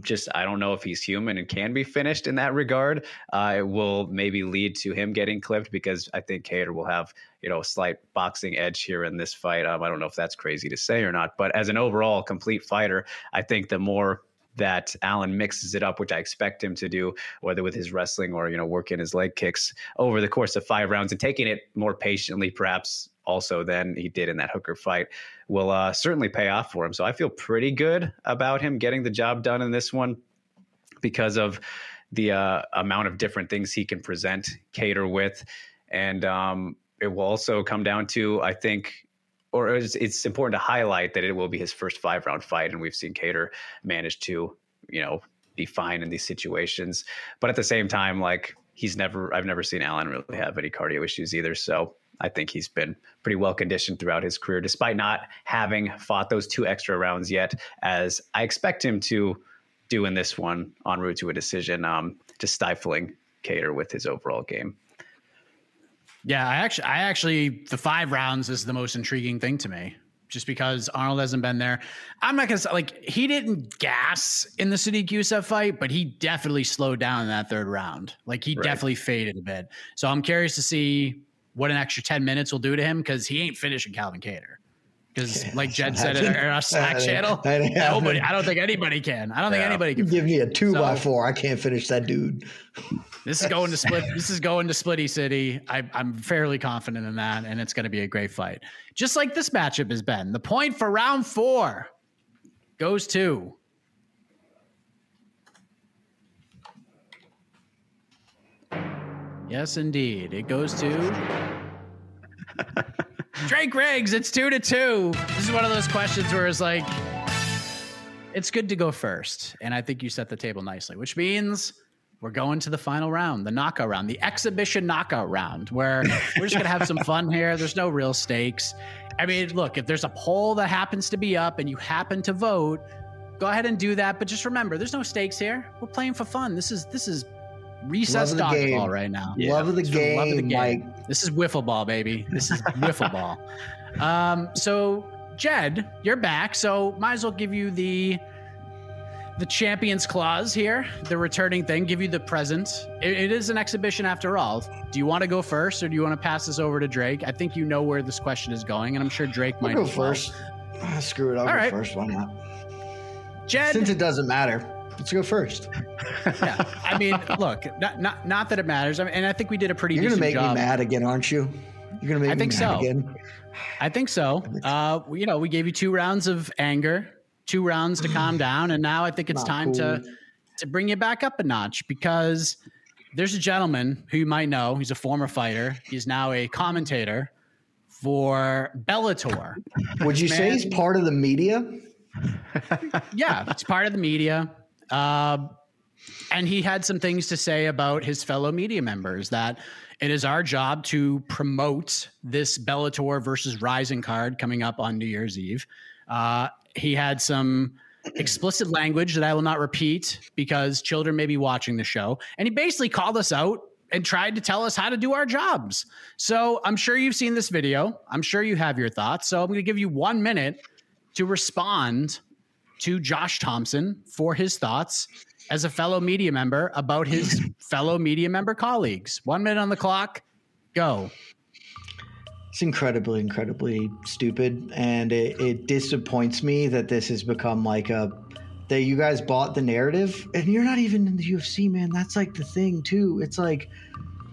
Speaker 4: just I don't know if he's human and can be finished in that regard. Uh, it will maybe lead to him getting clipped because I think Kattar will have you know a slight boxing edge here in this fight. Um, I don't know if that's crazy to say or not, but as an overall complete fighter, I think the more that Allen mixes it up, which I expect him to do, whether with his wrestling or you know working his leg kicks over the course of five rounds and taking it more patiently, perhaps also than he did in that Hooker fight will uh, certainly pay off for him. So I feel pretty good about him getting the job done in this one because of the uh, amount of different things he can present Kattar with. And um, it will also come down to, I think, or it's, it's, important to highlight that it will be his first five round fight. And we've seen Kattar manage to, you know, be fine in these situations. But at the same time, like he's never, I've never seen Allen really have any cardio issues either. So I think he's been pretty well conditioned throughout his career, despite not having fought those two extra rounds yet, as I expect him to do in this one en route to a decision, um, just stifling Kattar with his overall game.
Speaker 2: Yeah, I actually, I actually, the five rounds is the most intriguing thing to me, just because Arnold hasn't been there. I'm not gonna say like he didn't gas in the Sodiq Yusuff fight, but he definitely slowed down in that third round. Like he
Speaker 4: Right.
Speaker 2: definitely faded a bit. So I'm curious to see what an extra ten minutes will do to him because he ain't finishing Calvin Kattar. Because like Jed said in our- Slack channel, nobody. I don't think anybody can. I don't think anybody can.
Speaker 3: Give me a two by four. I can't finish that dude.
Speaker 2: This is going to split. This is going to Splitty City. I, I'm fairly confident in that, and it's going to be a great fight. Just like this matchup has been. The point for round four goes to Yes, indeed. It goes to *laughs* Drake Riggs. It's two to two. This is one of those questions where it's like, it's good to go first. And I think you set the table nicely, which means we're going to the final round, the knockout round, the exhibition knockout round, where *laughs* we're just going to have some fun here. There's no real stakes. I mean, look, if there's a poll that happens to be up and you happen to vote, go ahead and do that. But just remember, there's no stakes here. We're playing for fun. This is this is recess
Speaker 3: Love of the game.
Speaker 2: dodgeball right now.
Speaker 3: Love of the
Speaker 2: game, love of the
Speaker 3: game,
Speaker 2: game.
Speaker 3: Mike.
Speaker 2: This is wiffle ball, baby. This is wiffle ball. Um, so Jed, you're back. So might as well give you the the champions clause here, the returning thing. Give you the present. It, it is an exhibition after all. Do you want to go first, or do you want to pass this over to Drake? I think you know where this question is going, and I'm sure Drake
Speaker 3: I'll
Speaker 2: might
Speaker 3: go
Speaker 2: as well.
Speaker 3: first. Ah, screw it. I'll
Speaker 2: All
Speaker 3: go
Speaker 2: right.
Speaker 3: first. Why not?
Speaker 2: Jed,
Speaker 3: Since it doesn't matter, let's go first. *laughs*
Speaker 2: yeah. I mean, look, not not not that it matters. I mean, and I think we did a pretty.
Speaker 3: You're gonna make
Speaker 2: job.
Speaker 3: me mad again, aren't you? You're gonna make me mad.
Speaker 2: I
Speaker 3: me
Speaker 2: think
Speaker 3: mad
Speaker 2: so.
Speaker 3: again.
Speaker 2: I think so. Uh, you know, we gave you two rounds of anger, two rounds to calm *sighs* down, and now I think it's
Speaker 3: Not
Speaker 2: time to
Speaker 3: cool.
Speaker 2: to bring you back up a notch because there's a gentleman who you might know. He's a former fighter. He's now a commentator for Bellator.
Speaker 3: Would you say he's part of the media? *laughs*
Speaker 2: yeah, it's part of the media. Uh, and he had some things to say about his fellow media members that it is our job to promote this Bellator versus Rizin card coming up on New Year's Eve. Uh, he had some explicit language that I will not repeat because children may be watching the show. And he basically called us out and tried to tell us how to do our jobs. So I'm sure you've seen this video. I'm sure you have your thoughts. So I'm going to give you one minute to respond to Josh Thomson for his thoughts as a fellow media member about his *laughs* fellow media member colleagues. One minute on the clock. Go.
Speaker 3: It's incredibly, incredibly stupid, and it, it disappoints me that this has become like a that you guys bought the narrative, and you're not even in the UFC, man. That's like the thing too. It's like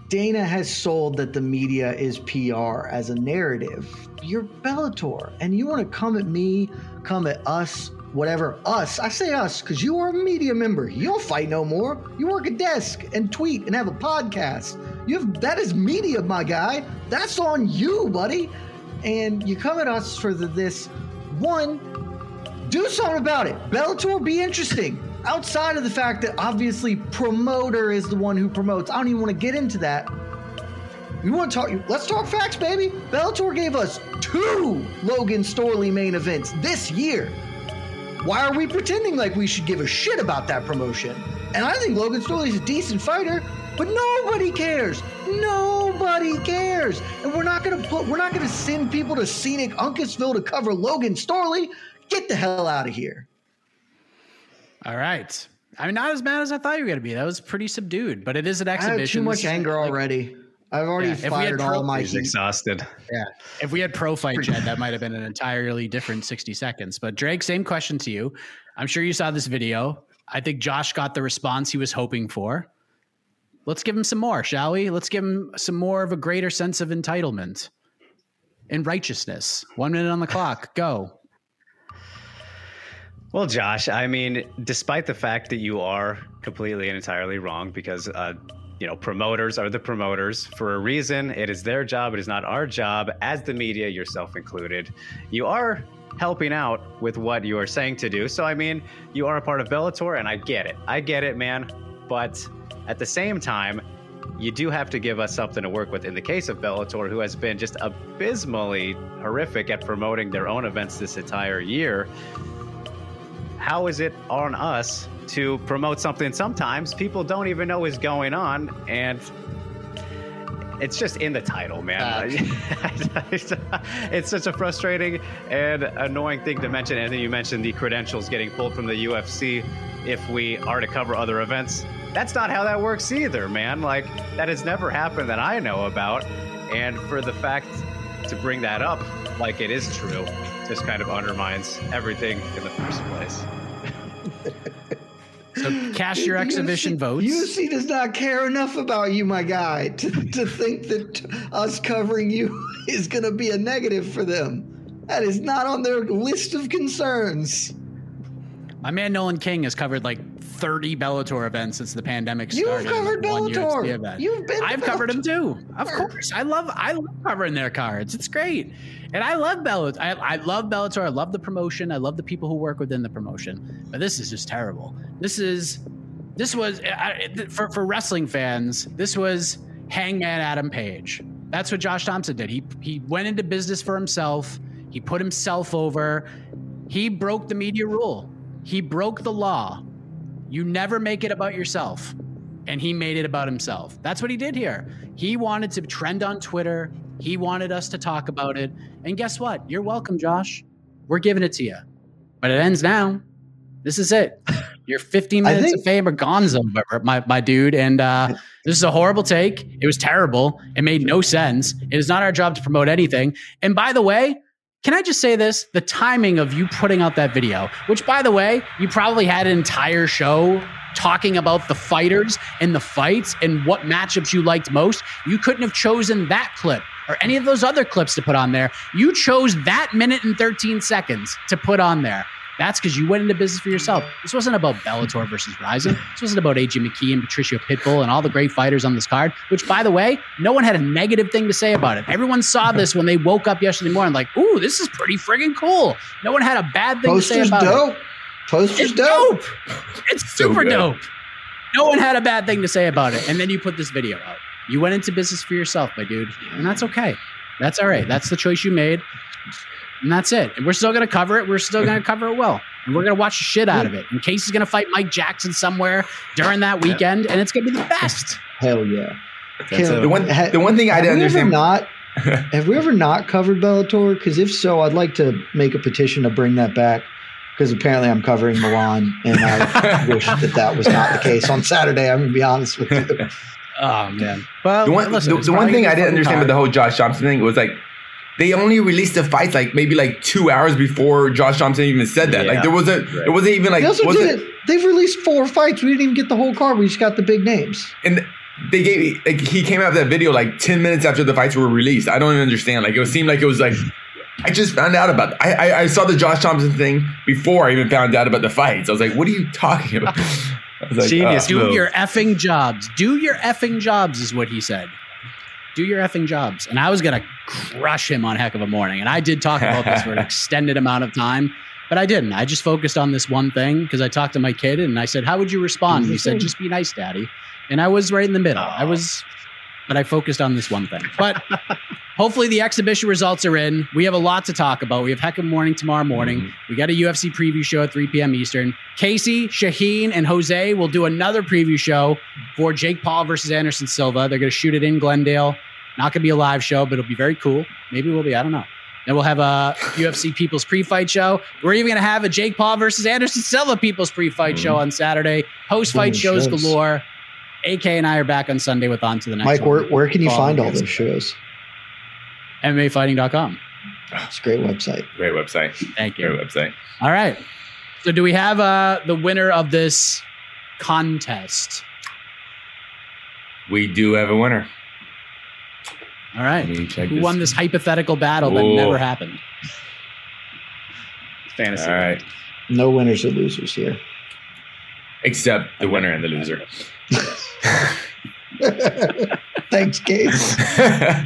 Speaker 3: Dana has sold that the media is PR as a narrative. You're Bellator, and you want to come at me, come at us, whatever. Us, I say us, because you are a media member. You don't fight no more. You work a desk and tweet and have a podcast. You have that is media, my guy. That's on you, buddy. And you come at us for the, this one. Do something about it. Bellator be interesting. Outside of the fact that obviously promoter is the one who promotes. I don't even want to get into that. We want to talk. Let's talk facts, baby. Bellator gave us two Logan Storley main events this year. Why are we pretending like we should give a shit about that promotion? And I think Logan Storley's a decent fighter, but nobody cares. Nobody cares. And we're not gonna put. We're not gonna send people to scenic Uncasville to cover Logan Storley. Get the hell out of here.
Speaker 2: All right. I mean, not as mad as I thought you were going to be. That was pretty subdued, but it is an exhibition.
Speaker 3: I had too much anger
Speaker 2: like-
Speaker 3: already. I've already
Speaker 2: Yeah, if we had
Speaker 3: fired
Speaker 2: pro-
Speaker 3: all my
Speaker 4: He's
Speaker 3: heat.
Speaker 4: exhausted.
Speaker 2: Yeah. If we had pro fight Jed, that might have been an entirely different 60 seconds. But Drake, same question to you. I'm sure you saw this video. I think Josh got the response he was hoping for. Let's give him some more, shall we? Let's give him some more of a greater sense of entitlement and righteousness. One minute on the clock. Go.
Speaker 4: Well, Josh, I mean, despite the fact that you are completely and entirely wrong, because uh, you know promoters are the promoters for a reason. It is their job. It is not our job, as the media, yourself included. You are helping out with what you are saying to do. So, I mean, you are a part of Bellator, and I get it. I get it, man. But at the same time, you do have to give us something to work with. In the case of Bellator, who has been just abysmally horrific at promoting their own events this entire year, how is it on us to promote something sometimes people don't even know is going on and it's just in the title, man.
Speaker 2: Uh, *laughs*
Speaker 4: it's such a frustrating and annoying thing to mention. And then you mentioned the credentials getting pulled from the UFC if we are to cover other events. That's not how that works either, man. Like, that has never happened that I know about. And for the fact to bring that up like it is true just kind of undermines everything in the first place. *laughs*
Speaker 2: So cast your *laughs* exhibition
Speaker 3: UFC,
Speaker 2: votes.
Speaker 3: UFC does not care enough about you, my guy, to, to think that us covering you *laughs* is going to be a negative for them. That is not on their list of concerns.
Speaker 2: My man Nolan King has covered like 30 Bellator events since the pandemic started. You've
Speaker 3: covered
Speaker 2: like,
Speaker 3: Bellator. You've been
Speaker 2: I've covered them too. Of course. I love I love covering their cards. It's great. And I love Bellator. I, I love Bellator. I love the promotion. I love the people who work within the promotion. But this is just terrible. This is this was I, for for wrestling fans. This was Hangman Adam Page. That's what Josh Thomson did. He he went into business for himself. He put himself over. He broke the media rule. He broke the law. You never make it about yourself. And he made it about himself. That's what he did here. He wanted to trend on Twitter. He wanted us to talk about it. And guess what? You're welcome, Josh. We're giving it to you. But it ends now. This is it. *laughs* Your 15 minutes
Speaker 3: think-
Speaker 2: of fame are gone, my, my dude. And uh, this is a horrible take. It was terrible. It made no sense. It is not our job to promote anything. And by the way, can I just say this? The timing of you putting out that video, which by the way, you probably had an entire show talking about the fighters and the fights and what matchups you liked most. You couldn't have chosen that clip or any of those other clips to put on there. You chose that minute and 13 seconds to put on there. That's because you went into business for yourself. This wasn't about Bellator versus Rizin. This wasn't about AJ McKee and Patrício Pitbull and all the great fighters on this card, which, by the way, no one had a negative thing to say about it. Everyone saw this when they woke up yesterday morning, like, ooh, this is pretty friggin' cool. No one had a bad thing to say about
Speaker 3: dope.
Speaker 2: it.
Speaker 3: Poster's
Speaker 2: It's
Speaker 3: dope.
Speaker 2: dope. It's super
Speaker 7: good.
Speaker 2: dope. No one had a bad thing to say about it. And then you put this video out. You went into business for yourself, my dude. And that's okay. That's all right. That's the choice you made. And that's it. And we're still going to cover it. We're still going to cover it well. And we're going to watch the shit out of it. And Casey's going to fight Mike Jackson somewhere during that weekend. And it's going to be the best.
Speaker 3: Hell yeah.
Speaker 7: That's
Speaker 3: Caleb,
Speaker 7: it. The one,
Speaker 3: ha-
Speaker 7: the one thing I
Speaker 3: have
Speaker 7: didn't
Speaker 3: we ever
Speaker 7: understand.
Speaker 3: not *laughs* have we ever not covered Bellator? Because if so, I'd like to make a petition to bring that back. Because apparently I'm covering Milan, and I *laughs* wish that that was not the case on Saturday. I'm gonna be honest with you. *laughs*
Speaker 2: Oh, man. Well,
Speaker 7: the one,
Speaker 2: listen,
Speaker 7: the, the one thing I didn't
Speaker 2: fun
Speaker 7: understand with the whole Josh Thomson thing was like they only released the fights like maybe like two hours before Josh Thomson even said that.
Speaker 4: Yeah.
Speaker 7: Like there was a, it wasn't even like
Speaker 3: they also did it. They've released four fights. We didn't even get the whole card. We just got the big names.
Speaker 7: and they gave like he came out with that video like 10 minutes after the fights were released i don't even understand like it seemed like it was like i just found out about I, I i saw the josh thomson thing before i even found out about the fights i was like what are you talking about *laughs* I was like,
Speaker 4: Genius
Speaker 7: uh,
Speaker 2: Do
Speaker 4: move.
Speaker 2: your effing jobs. Do your effing jobs, is what he said. Do your effing jobs. And I was going to crush him on Heck of a Morning. And I did talk about this for an *laughs* extended amount of time, but I didn't. I just focused on this one thing because I talked to my kid and I said, How would you respond? And he said, mm-hmm. Just be nice, daddy. And I was right in the middle. I was, but I focused on this one thing. But *laughs* hopefully the exhibition results are in. We have a lot to talk about. We have Heck of a Morning tomorrow morning. Mm-hmm. We got a UFC preview show at 3 p.m. Eastern. Casey, Shaheen, and Jose will do another preview show for Jake Paul versus Anderson Silva. They're going to shoot it in Glendale. Not going to be a live show, but it'll be very cool. Maybe we'll be. I don't know. Then we'll have a UFC People's Pre-Fight show. We're even going to have a Jake Paul versus Anderson Silva People's Pre-Fight show on Saturday. Post-fight shows
Speaker 3: shows.
Speaker 2: galore. AK and I are back on Sunday with On to the Next
Speaker 3: Mike,
Speaker 2: One.
Speaker 3: where, where can you
Speaker 2: Follow
Speaker 3: find all those shows?
Speaker 2: MMAfighting.com.
Speaker 3: It's a great website.
Speaker 7: great website
Speaker 2: Thank you.
Speaker 7: great website
Speaker 2: All right. So do we have uh, the winner of this contest?
Speaker 7: we do have a winner
Speaker 2: All right.
Speaker 7: Let me check
Speaker 2: Who
Speaker 7: this.
Speaker 2: won this hypothetical battle that never happened?
Speaker 4: Fantasy.
Speaker 7: all right
Speaker 3: No winners or losers here.
Speaker 7: except the winner and the loser *laughs* *laughs*
Speaker 3: Thanks, Case. *laughs*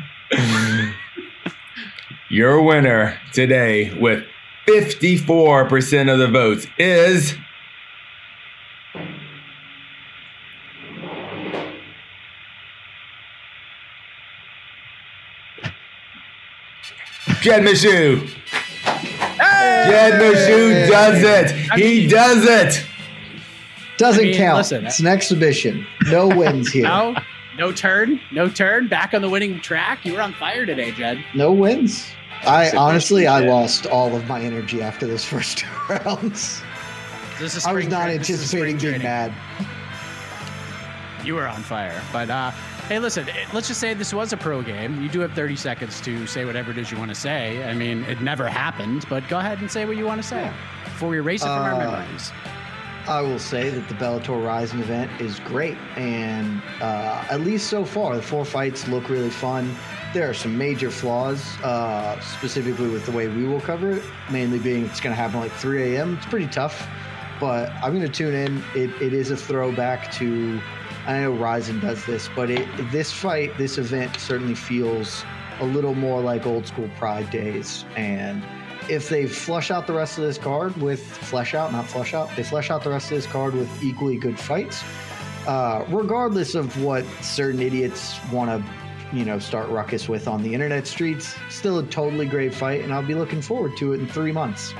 Speaker 7: Your winner today with 54% of the votes is Jed Meshew. Jed Meshew does it. He does it.
Speaker 3: Doesn't
Speaker 2: I mean,
Speaker 3: count.
Speaker 2: listen,
Speaker 3: it's an exhibition. No *laughs* wins here.
Speaker 2: How No turn, no turn. Back on the winning track. You were on fire today, Jed.
Speaker 3: No wins. I honestly, I lost all of my energy after those *laughs* first two rounds.
Speaker 2: This is
Speaker 3: I was not
Speaker 2: tra-
Speaker 3: anticipating being
Speaker 2: training.
Speaker 3: mad.
Speaker 2: You were on fire. But uh, hey, listen, let's just say this was a pro game. You do have 30 seconds to say whatever it is you want to say. I mean, it never happened, but go ahead and say what you want to say before we erase it from our
Speaker 3: Uh,
Speaker 2: memories.
Speaker 3: I will say that the Bellator Rizin event is great, and uh, at least so far, the four fights look really fun. There are some major flaws, uh, specifically with the way we will cover it, mainly being it's going to happen like 3 a.m. It's pretty tough, but I'm going to tune in. It, it is a throwback to, I know Rizin does this, but it, this fight, this event certainly feels a little more like old school Pride days, and if they flush out the rest of this card with flesh out, not flush out, they flesh out the rest of this card with equally good fights. Uh, regardless of what certain idiots want to, you know, start ruckus with on the internet streets, still a totally great fight, and I'll be looking forward to it in three months.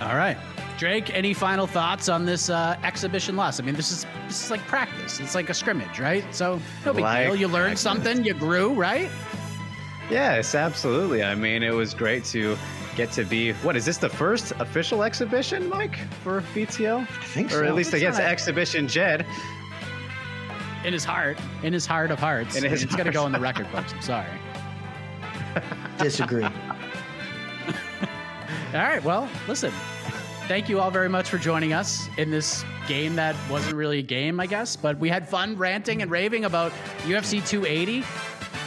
Speaker 2: All right. Drake, any final thoughts on this uh, exhibition loss? I mean, this is this is like practice. It's like a scrimmage, right? So no big
Speaker 4: Like
Speaker 2: deal. You learned
Speaker 4: practice.
Speaker 2: something. You grew, right?
Speaker 4: Yes, absolutely. I mean, it was great to get to be. What is this? The first official exhibition, Mike, for BTL,
Speaker 3: I think so.
Speaker 4: or
Speaker 3: so.
Speaker 4: at least
Speaker 2: It's
Speaker 4: against
Speaker 2: not-
Speaker 4: exhibition Jed.
Speaker 2: In his heart, in his heart of hearts,
Speaker 4: In his
Speaker 2: it's gonna go in the record books. I'm sorry.
Speaker 3: Disagree. *laughs*
Speaker 2: All right. Well, listen. Thank you all very much for joining us in this game that wasn't really a game, I guess, but we had fun ranting and raving about UFC 280,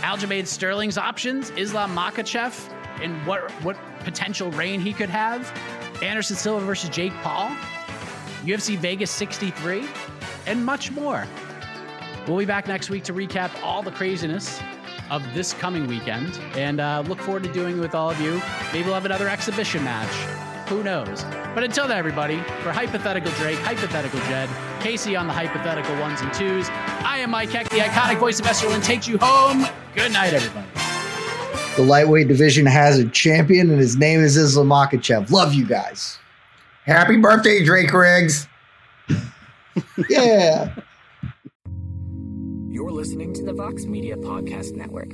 Speaker 2: Aljamain Sterling's options, Islam Makhachev, and what what potential reign he could have, Anderson Silva versus Jake Paul, UFC Vegas 63, and much more. We'll be back next week to recap all the craziness of this coming weekend and uh, look forward to doing it with all of you. Maybe we'll have another exhibition match. Who knows? But until then, everybody, for Hypothetical Drake, Hypothetical Jed, Casey on the Hypothetical Ones and Twos, I am Mike Heck, the iconic voice of Esserlin, takes you home. Good night, everybody.
Speaker 3: the lightweight division has a champion, and his name is Islam Makhachev. Love you guys.
Speaker 7: Happy birthday, Drake Riggs. *laughs*
Speaker 3: Yeah.
Speaker 8: You're listening to the Vox Media Podcast Network.